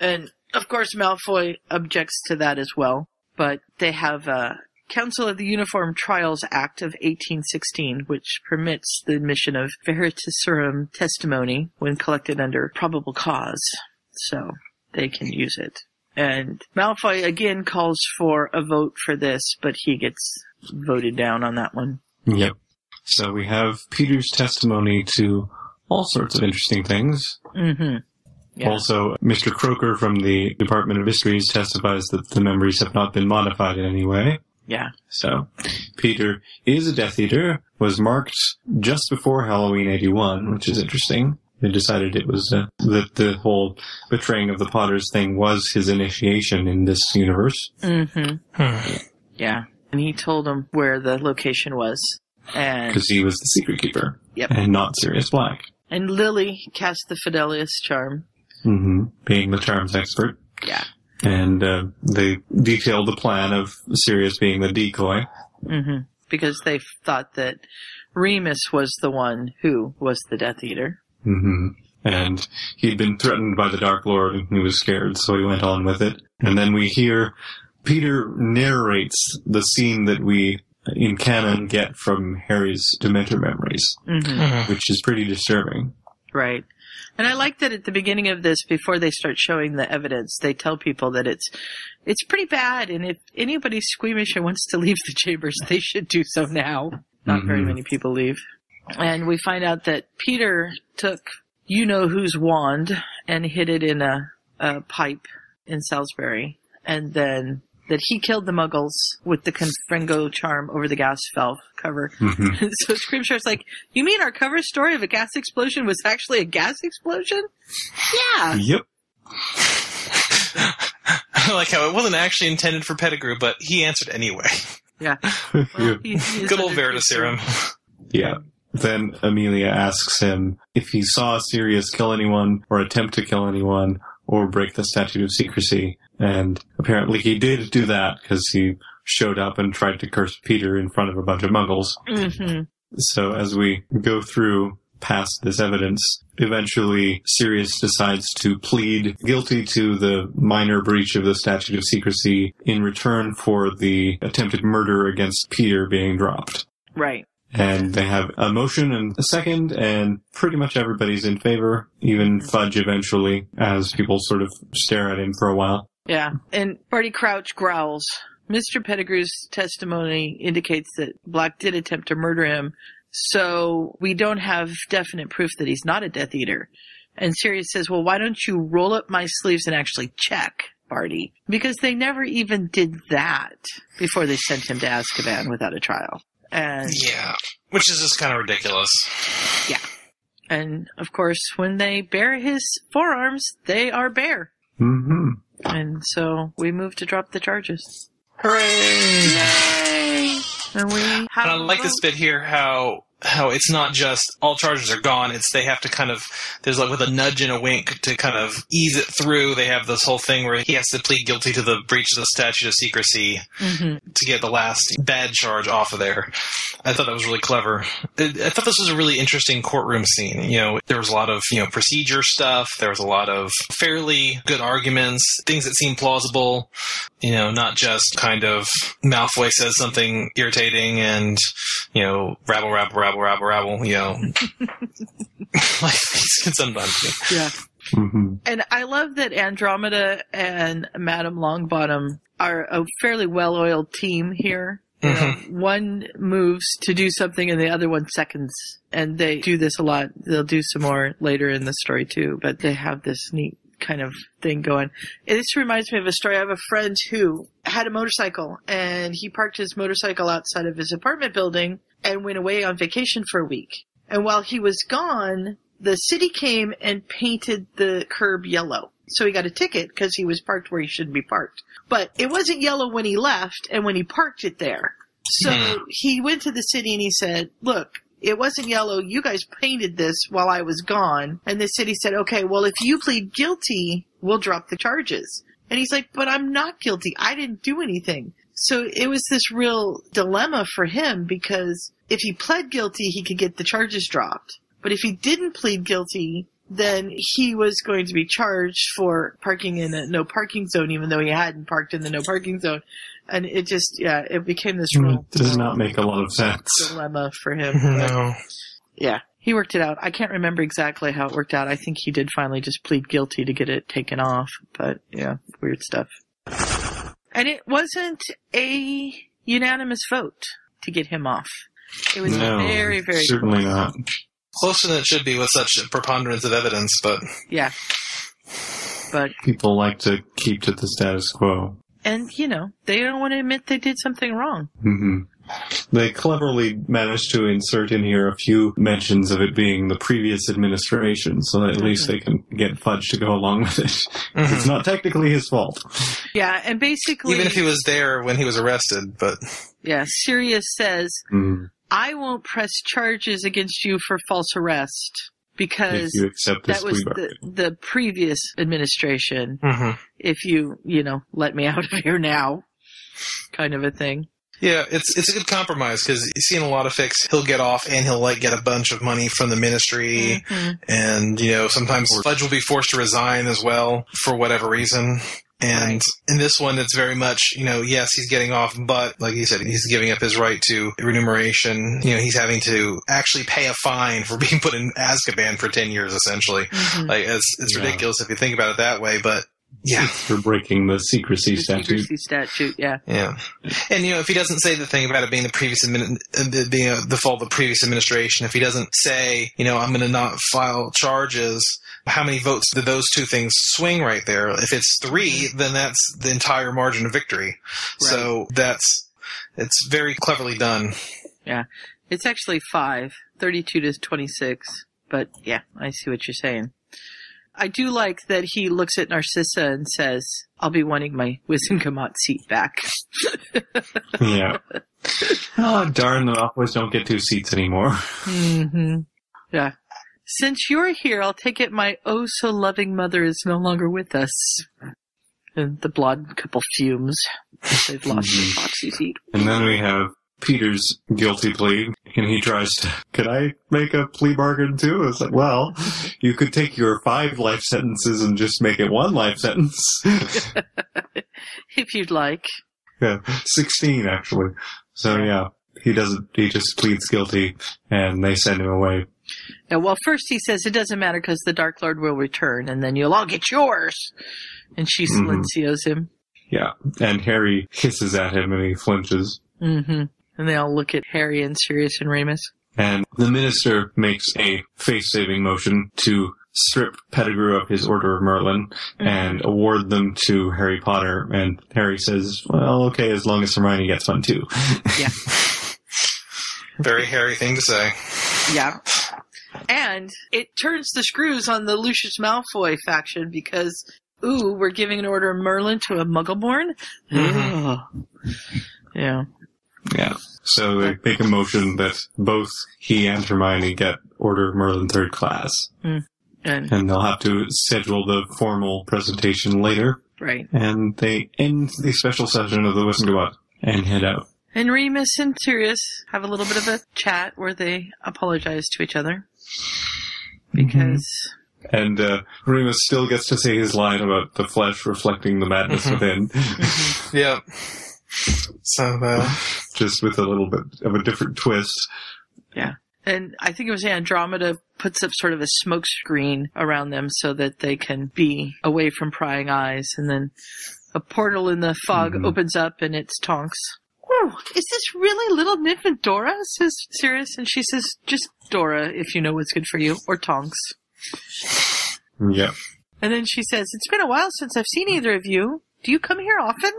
and of course Malfoy objects to that as well. But they have a Council of the Uniform Trials Act of 1816, which permits the admission of Veritaserum testimony when collected under probable cause, so they can use it. And Malfoy again calls for a vote for this, but he gets voted down on that one. Yep. So we have Peter's testimony to all sorts of interesting things. Mm-hmm. Yeah. Also, Mr. Croaker from the Department of Mysteries testifies that the memories have not been modified in any way. Yeah. So, Peter is a Death Eater, was marked just before Halloween 81, which is interesting. They decided it was, uh, that the whole betraying of the Potters thing was his initiation in this universe. Mm-hmm. Hmm. Yeah. And he told him where the location was. And Because he was the Secret Keeper. Yep. And not Sirius Black. And Lily cast the Fidelius charm. hmm Being the charms expert. Yeah. And, uh, they detailed the plan of Sirius being the decoy. Mm-hmm. Because they thought that Remus was the one who was the Death Eater. Mm-hmm. And he'd been threatened by the Dark Lord and he was scared, so he went on with it. And then we hear Peter narrates the scene that we in canon get from Harry's Dementor memories, Mm-hmm. which is pretty disturbing. Right. And I like that at the beginning of this, before they start showing the evidence, they tell people that it's it's pretty bad, and if anybody's squeamish and wants to leave the chambers, they should do so now. Not very Mhm. many people leave. And we find out that Peter took you know whose wand and hid it in a, a pipe in Salisbury, and then that he killed the Muggles with the Confringo charm over the gas valve cover. Mhm. so Scrimgeour's like, "You mean our cover story of a gas explosion was actually a gas explosion?" Yeah. Yep. I like how it wasn't actually intended for Pettigrew, but he answered anyway. Yeah. Yeah. He- he Good old under Veritaserum. Yeah. Then Amelia asks him if he saw Sirius kill anyone or attempt to kill anyone or break the statute of secrecy. And apparently he did do that because he showed up and tried to curse Peter in front of a bunch of muggles. hmm So as we go through past this evidence, eventually Sirius decides to plead guilty to the minor breach of the statute of secrecy in return for the attempted murder against Peter being dropped. Right. And they have a motion and a second, and pretty much everybody's in favor, even Fudge eventually, as people sort of stare at him for a while. Yeah. And Barty Crouch growls. Mr. Pettigrew's testimony indicates that Black did attempt to murder him, so we don't have definite proof that he's not a Death Eater. And Sirius says, well, why don't you roll up my sleeves and actually check, Barty? Because they never even did that before they sent him to Azkaban without a trial. And Yeah. Which is just kind of ridiculous. yeah. And of course, when they bare his forearms, they are bare. hmm And so we move to drop the charges. Hooray! Yay! And we have And I a like this bit here how how it's not just all charges are gone. It's they have to kind of there's like with a nudge and a wink to kind of ease it through. They have this whole thing where he has to plead guilty to the breach of the statute of secrecy Mm-hmm. to get the last bad charge off of there. I thought that was really clever. I I thought this was a really interesting courtroom scene. You know, there was a lot of, you know, procedure stuff. There was a lot of fairly good arguments, things that seemed plausible. You know, not just kind of Malfoy says something irritating and, you know, rabble, rabble, rabble, rabble, rabble, rabble, you know. like these can sometimes be. Yeah. hmm And I love that Andromeda and Madame Longbottom are a fairly well-oiled team here. You know, one moves to do something and the other one seconds. And they do this a lot. They'll do some more later in the story too, but they have this neat kind of thing going. And this reminds me of a story. I have a friend who had a motorcycle and he parked his motorcycle outside of his apartment building and went away on vacation for a week. And while he was gone, the city came and painted the curb yellow. So he got a ticket because he was parked where he shouldn't be parked. But it wasn't yellow when he left and when he parked it there. So Hmm. he went to the city and he said, look, it wasn't yellow. You guys painted this while I was gone. And the city said, okay, well, if you plead guilty, we'll drop the charges. And he's like, but I'm not guilty. I didn't do anything. So it was this real dilemma for him because if he pled guilty, he could get the charges dropped. But if he didn't plead guilty, then he was going to be charged for parking in a no parking zone, even though he hadn't parked in the no parking zone. And it just, yeah, it became this mm, real It does not make a lot of sense. dilemma for him. No. Yeah, he worked it out. I can't remember exactly how it worked out. I think he did finally just plead guilty to get it taken off. But yeah, weird stuff. And it wasn't a unanimous vote to get him off. It was No, very, very certainly close. not. Closer than it should be with such a preponderance of evidence, but Yeah. But, People like to keep to the status quo. and you know, they don't want to admit they did something wrong. hmm They cleverly managed to insert in here a few mentions of it being the previous administration, so that at least they can get Fudge to go along with it. It's not technically his fault. Yeah, and basically, even if he was there when he was arrested, but yeah, Sirius says, Mm. I won't press charges against you for false arrest because you accept that was the, the previous administration. Mhm. If you, you know, let me out of here now, kind of a thing. Yeah, it's it's a good compromise because you see in a lot of fics, he'll get off and he'll like get a bunch of money from the ministry, Mhm. and you know sometimes Fudge will be forced to resign as well for whatever reason. And in this one, it's very much you know yes he's getting off, but like you said, he's giving up his right to remuneration. You know he's having to actually pay a fine for being put in Azkaban for ten years essentially. Mhm. Like it's it's Yeah. ridiculous if you think about it that way, but yeah. For breaking the secrecy The statute. secrecy statute, yeah. Yeah, and you know, if he doesn't say the thing about it being the previous admin, uh, being a, the fault of the previous administration, if he doesn't say, you know, I'm going to not file charges, how many votes do those two things swing right there? If it's three, then that's the entire margin of victory. Right. So that's it's very cleverly done. Yeah. It's actually five, 32 to 26. But yeah, I see what you're saying. I do like that he looks at Narcissa and says, I'll be wanting my Wizengamot seat back. yeah. Oh, darn, the Malfoys don't get two seats anymore. Mm-hmm. Yeah. Since you're here, I'll take it my oh so loving mother is no longer with us. And the blonde couple fumes. They've lost their proxy seat. And then we have Peter's guilty plea, and he tries to, could I make a plea bargain too? It's like, well, you could take your five life sentences and just make it one life sentence. If you'd like. yeah, 16 actually. So yeah, he doesn't, he just pleads guilty, and they send him away. Yeah, well, first he says it doesn't matter because the Dark Lord will return, and then you'll all get yours. And she Mhm. him. Yeah, and Harry hisses at him and he flinches. hmm And they all look at Harry and Sirius and Remus. And the minister makes a face-saving motion to strip Pettigrew of his Order of Merlin mm-hmm. and award them to Harry Potter. And Harry says, well, okay, as long as Hermione gets one too. Yeah. Very Harry thing to say. Yeah. And it turns the screws on the Lucius Malfoy faction because, ooh, we're giving an order of Merlin to a Muggleborn? Mm-hmm. Ugh. Yeah. Yeah. So they make a motion that both he and Hermione get Order of Merlin third class. Mm. And And they'll have to schedule the formal presentation later. right. And they end the special session of the Wizengamot and head out. And Remus and Sirius have a little bit of a chat where they apologize to each other because And uh, Remus still gets to say his line about the flesh reflecting the madness Mhm. within, Yep. So, uh, just with a little bit of a different twist. yeah. And I think it was Andromeda puts up sort of a smoke screen around them so that they can be away from prying eyes. And then a portal in the fog Mhm. opens up and it's Tonks. Whew, is this really little Nymphadora? says Sirius. And she says, just Dora if you know what's good for you, or Tonks. Yeah. And then she says, It's been a while since I've seen either of you. Do you come here often?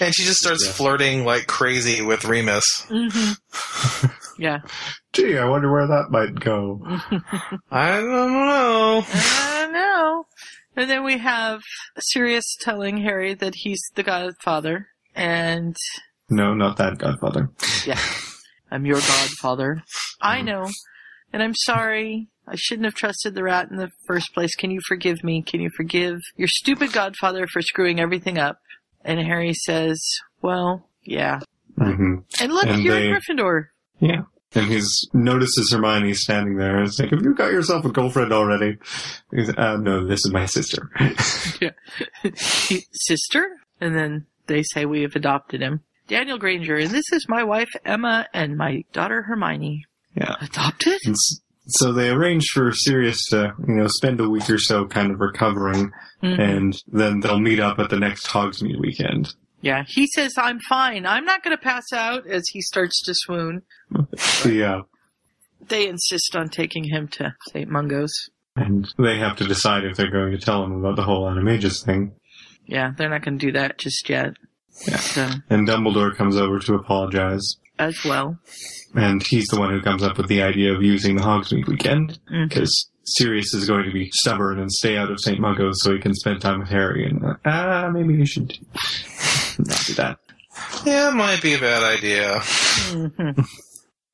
And she just starts Yeah. flirting like crazy with Remus. Mm-hmm. yeah. Gee, I wonder where that might go. I don't know. I don't know. And then we have Sirius telling Harry that he's the godfather. And No, not that Godfather. yeah, I'm your godfather. I know. And I'm sorry. I shouldn't have trusted the rat in the first place. Can you forgive me? Can you forgive your stupid godfather for screwing everything up? And Harry says, well, yeah. hmm And look, And you're they- a Gryffindor. Yeah. And he notices Hermione standing there and is like, have you got yourself a girlfriend already? He's, uh, no, this is my sister. yeah. sister, and then they say we have adopted him. Daniel Granger, and this is my wife Emma and my daughter Hermione. Yeah. Adopted? And so they arrange for Sirius to, you know, spend a week or so kind of recovering Mhm. and then they'll meet up at the next Hogsmeade weekend. Yeah, he says I'm fine. I'm not going to pass out as he starts to swoon. Yeah. They insist on taking him to St. Mungo's. And they have to decide if they're going to tell him about the whole Animagus thing. Yeah, they're not going to do that just yet. Yeah. So, And Dumbledore comes over to apologize. As well. And he's the one who comes up with the idea of using the Hogsmeade weekend. Because Sirius is going to be stubborn and stay out of St. Mungo's so he can spend time with Harry. And, uh, ah, maybe you should not do that. Yeah, it might be a bad idea. Mhm.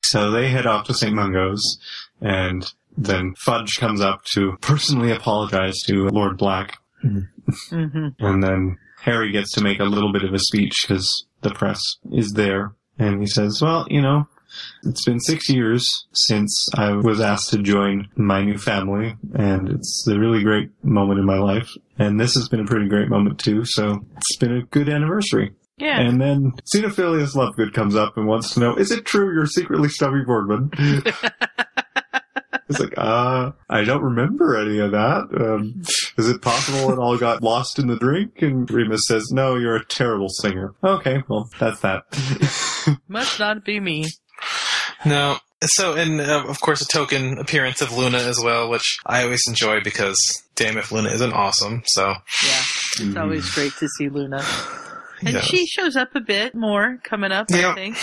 So they head off to St. Mungo's, and then Fudge comes up to personally apologize to Lord Black. Mhm. And then Harry gets to make a little bit of a speech because the press is there. And he says, well, you know, it's been six years since I was asked to join my new family, and it's a really great moment in my life. And this has been a pretty great moment too, so it's been a good anniversary. Yeah. And then Xenophilius Lovegood comes up and wants to know, is it true you're secretly Stubby Boardman? it's like, uh, I don't remember any of that. Um, is it possible it all got lost in the drink? And Remus says, no, you're a terrible singer. Okay, well, that's that. Must not be me. No. So, and uh, of course, a token appearance of Luna as well, which I always enjoy because, damn if Luna isn't awesome. So, Yeah, it's always great to see Luna. And Yeah. she shows up a bit more coming up, Yeah. I think.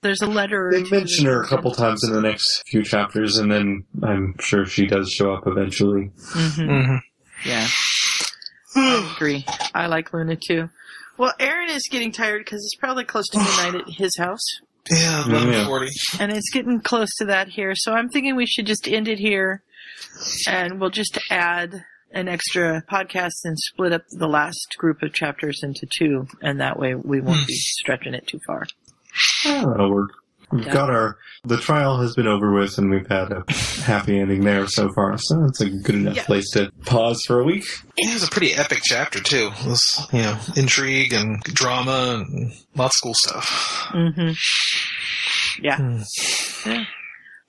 There's a letter. They mention her a couple times in the next few chapters, and then I'm sure she does show up eventually. Mhm. mhm. Yeah. I agree. I like Luna too. Well, Aaron is getting tired because it's probably close to midnight at his house. yeah, Yeah. 1140. And it's getting close to that here. So I'm thinking we should just end it here. And we'll just add an extra podcast and split up the last group of chapters into two. And that way we won't be stretching it too far. Yeah, that'll work. We've Yeah. got our, the trial has been over with and we've had a happy ending there so far, so it's a good enough Yeah. place to pause for a week. It was a pretty epic chapter, too. It was, you know, intrigue and drama and lots of cool stuff. hmm Yeah. Hmm. yeah.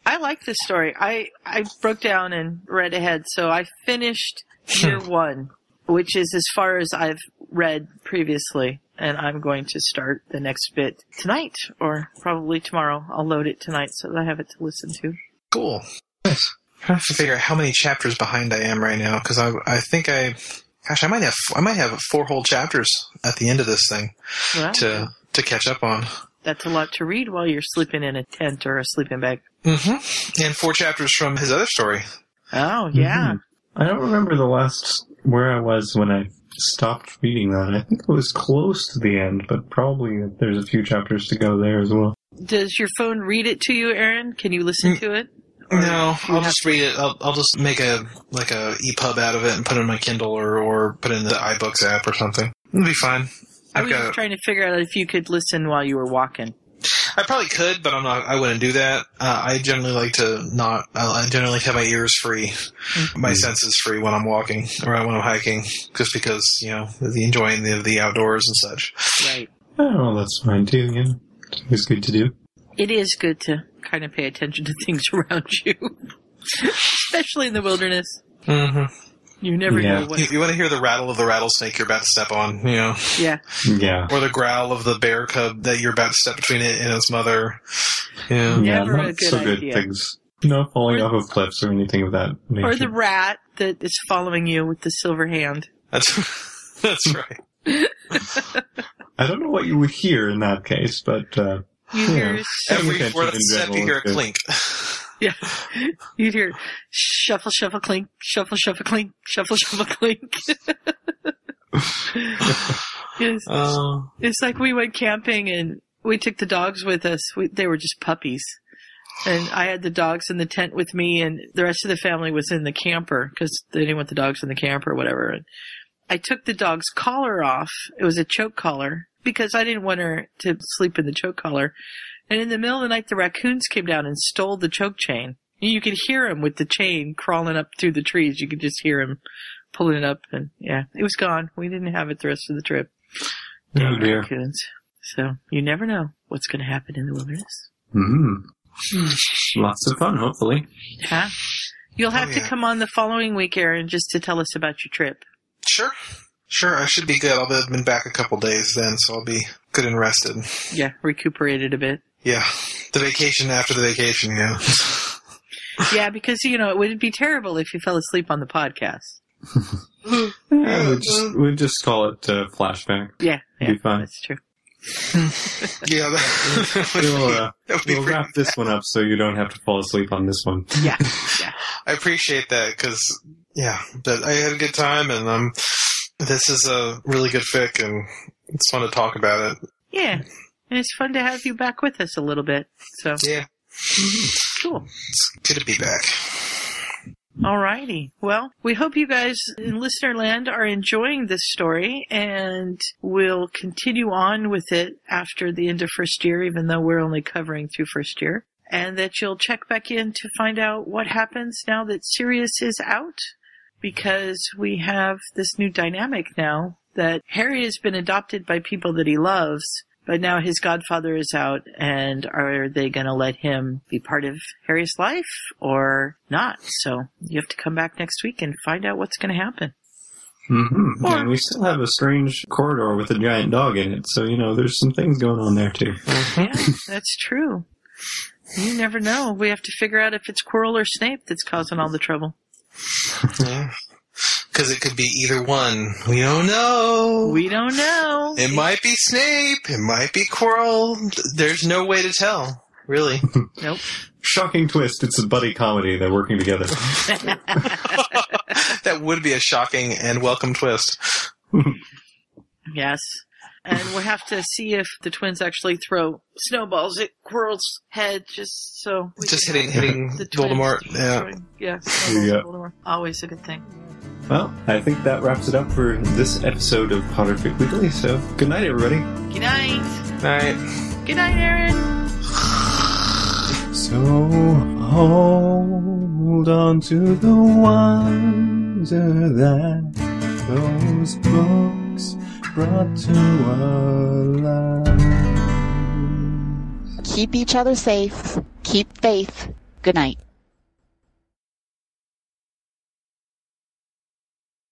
I like this story. I, I broke down and read ahead. So I finished year one, which is as far as I've read previously. And I'm going to start the next bit tonight or probably tomorrow. I'll load it tonight so that I have it to listen to. Cool. Nice. I have to figure out how many chapters behind I am right now because I I think I, gosh, I might have I might have four whole chapters at the end of this thing Well, to to catch up on. that's a lot to read while you're sleeping in a tent or a sleeping bag. Mm-hmm. And four chapters from his other story. Oh, yeah. I don't remember the last where I was when I stopped reading that. I think it was close to the end, but probably there's a few chapters to go there as well. Does your phone read it to you, Aaron? Can you listen to it? Or No, I'll have- just read it. I'll, I'll just make a like a EPUB out of it and put it in my Kindle or or put it in the iBooks app or something. It'll be fine. I I've was got. just trying to figure out if you could listen while you were walking. I probably could, but I'm not. I wouldn't do that. Uh, I generally like to not. I I generally have my ears free, my senses free when I'm walking or when I'm hiking, just because you know the enjoying the the outdoors and such. Right. Oh, that's fine too. Yeah, it's good to do. It is good to kind of pay attention to things around you, especially in the wilderness. Mm-hmm. You never Yeah. know what. You, you want to hear the rattle of the rattlesnake you're about to step on, you know, Yeah. Yeah. or the growl of the bear cub that you're about to step between it and its mother. Yeah. yeah, Never a good so good idea. things. No falling Or- off of cliffs or anything of that nature. Or the rat that is following you with the silver hand. That's that's right. I don't know what you would hear in that case, but uh, You Yeah. hear Paying Every attention fourth step, you hear a clink. Yeah. You'd hear shuffle, shuffle, clink, shuffle, shuffle, clink, shuffle, shuffle, clink. yes. Oh. It's like we went camping and we took the dogs with us. We, they were just puppies. And I had the dogs in the tent with me and the rest of the family was in the camper because they didn't want the dogs in the camper or whatever. And I took the dog's collar off. It was a choke collar because I didn't want her to sleep in the choke collar. And in the middle of the night, the raccoons came down and stole the choke chain. You could hear him with the chain crawling up through the trees. You could just hear him pulling it up and yeah, it was gone. We didn't have it the rest of the trip. oh Dang dear. raccoons. So you never know what's going to happen in the wilderness. Mm. Lots of fun, hopefully. Yeah. You'll have Oh, to come on the following week, Aaron, just to tell us about your trip. Sure. Sure, I should be good. I'll have been back a couple days then, so I'll be good and rested. Yeah, recuperated a bit. Yeah. The vacation after the vacation, yeah. Yeah, because you know it would be terrible if you fell asleep on the podcast. Yeah, we'd just, we'd just call it uh, flashback. Yeah, Be yeah, fine. that's true. yeah, that, would We'll, uh, be we'll pretty- wrap this one up so you don't have to fall asleep on this one. Yeah, yeah. I appreciate that because, yeah, that I had a good time and um, this is a really good fic and it's fun to talk about it. Yeah. And it's fun to have you back with us a little bit. So Yeah, mm-hmm. cool. it's good to be back. Alrighty. Well, we hope you guys in listener land are enjoying this story and we'll continue on with it after the end of first year, even though we're only covering through first year. And that you'll check back in to find out what happens now that Sirius is out because we have this new dynamic now that Harry has been adopted by people that he loves, but now his godfather is out, and are they going to let him be part of Harry's life or not? So you have to come back next week and find out what's going to happen. Mm-hmm. Or- and we still have a strange corridor with a giant dog in it, so you know there's some things going on there too. Yeah, that's true. You never know. We have to figure out if it's Quirrell or Snape that's causing all the trouble. Because it could be either one. We don't know. We don't know. It might be Snape. It might be Quirrell. There's no way to tell, really. Nope. Shocking twist! It's a buddy comedy. They're working together. that would be a shocking and welcome twist. Yes. And we'll have to see if the twins actually throw snowballs at Quirrell's head just so we Just can hitting hitting the twins Voldemort. Yeah. throwing- yeah, snowballs Yeah. Voldemort. Always a good thing. Well, I think that wraps it up for this episode of Potterfic Weekly. So, good night, everybody. Good night. Night. Good night, Aaron. So hold on to the wonder that those books brought to our lives. Keep each other safe. Keep faith. Good night.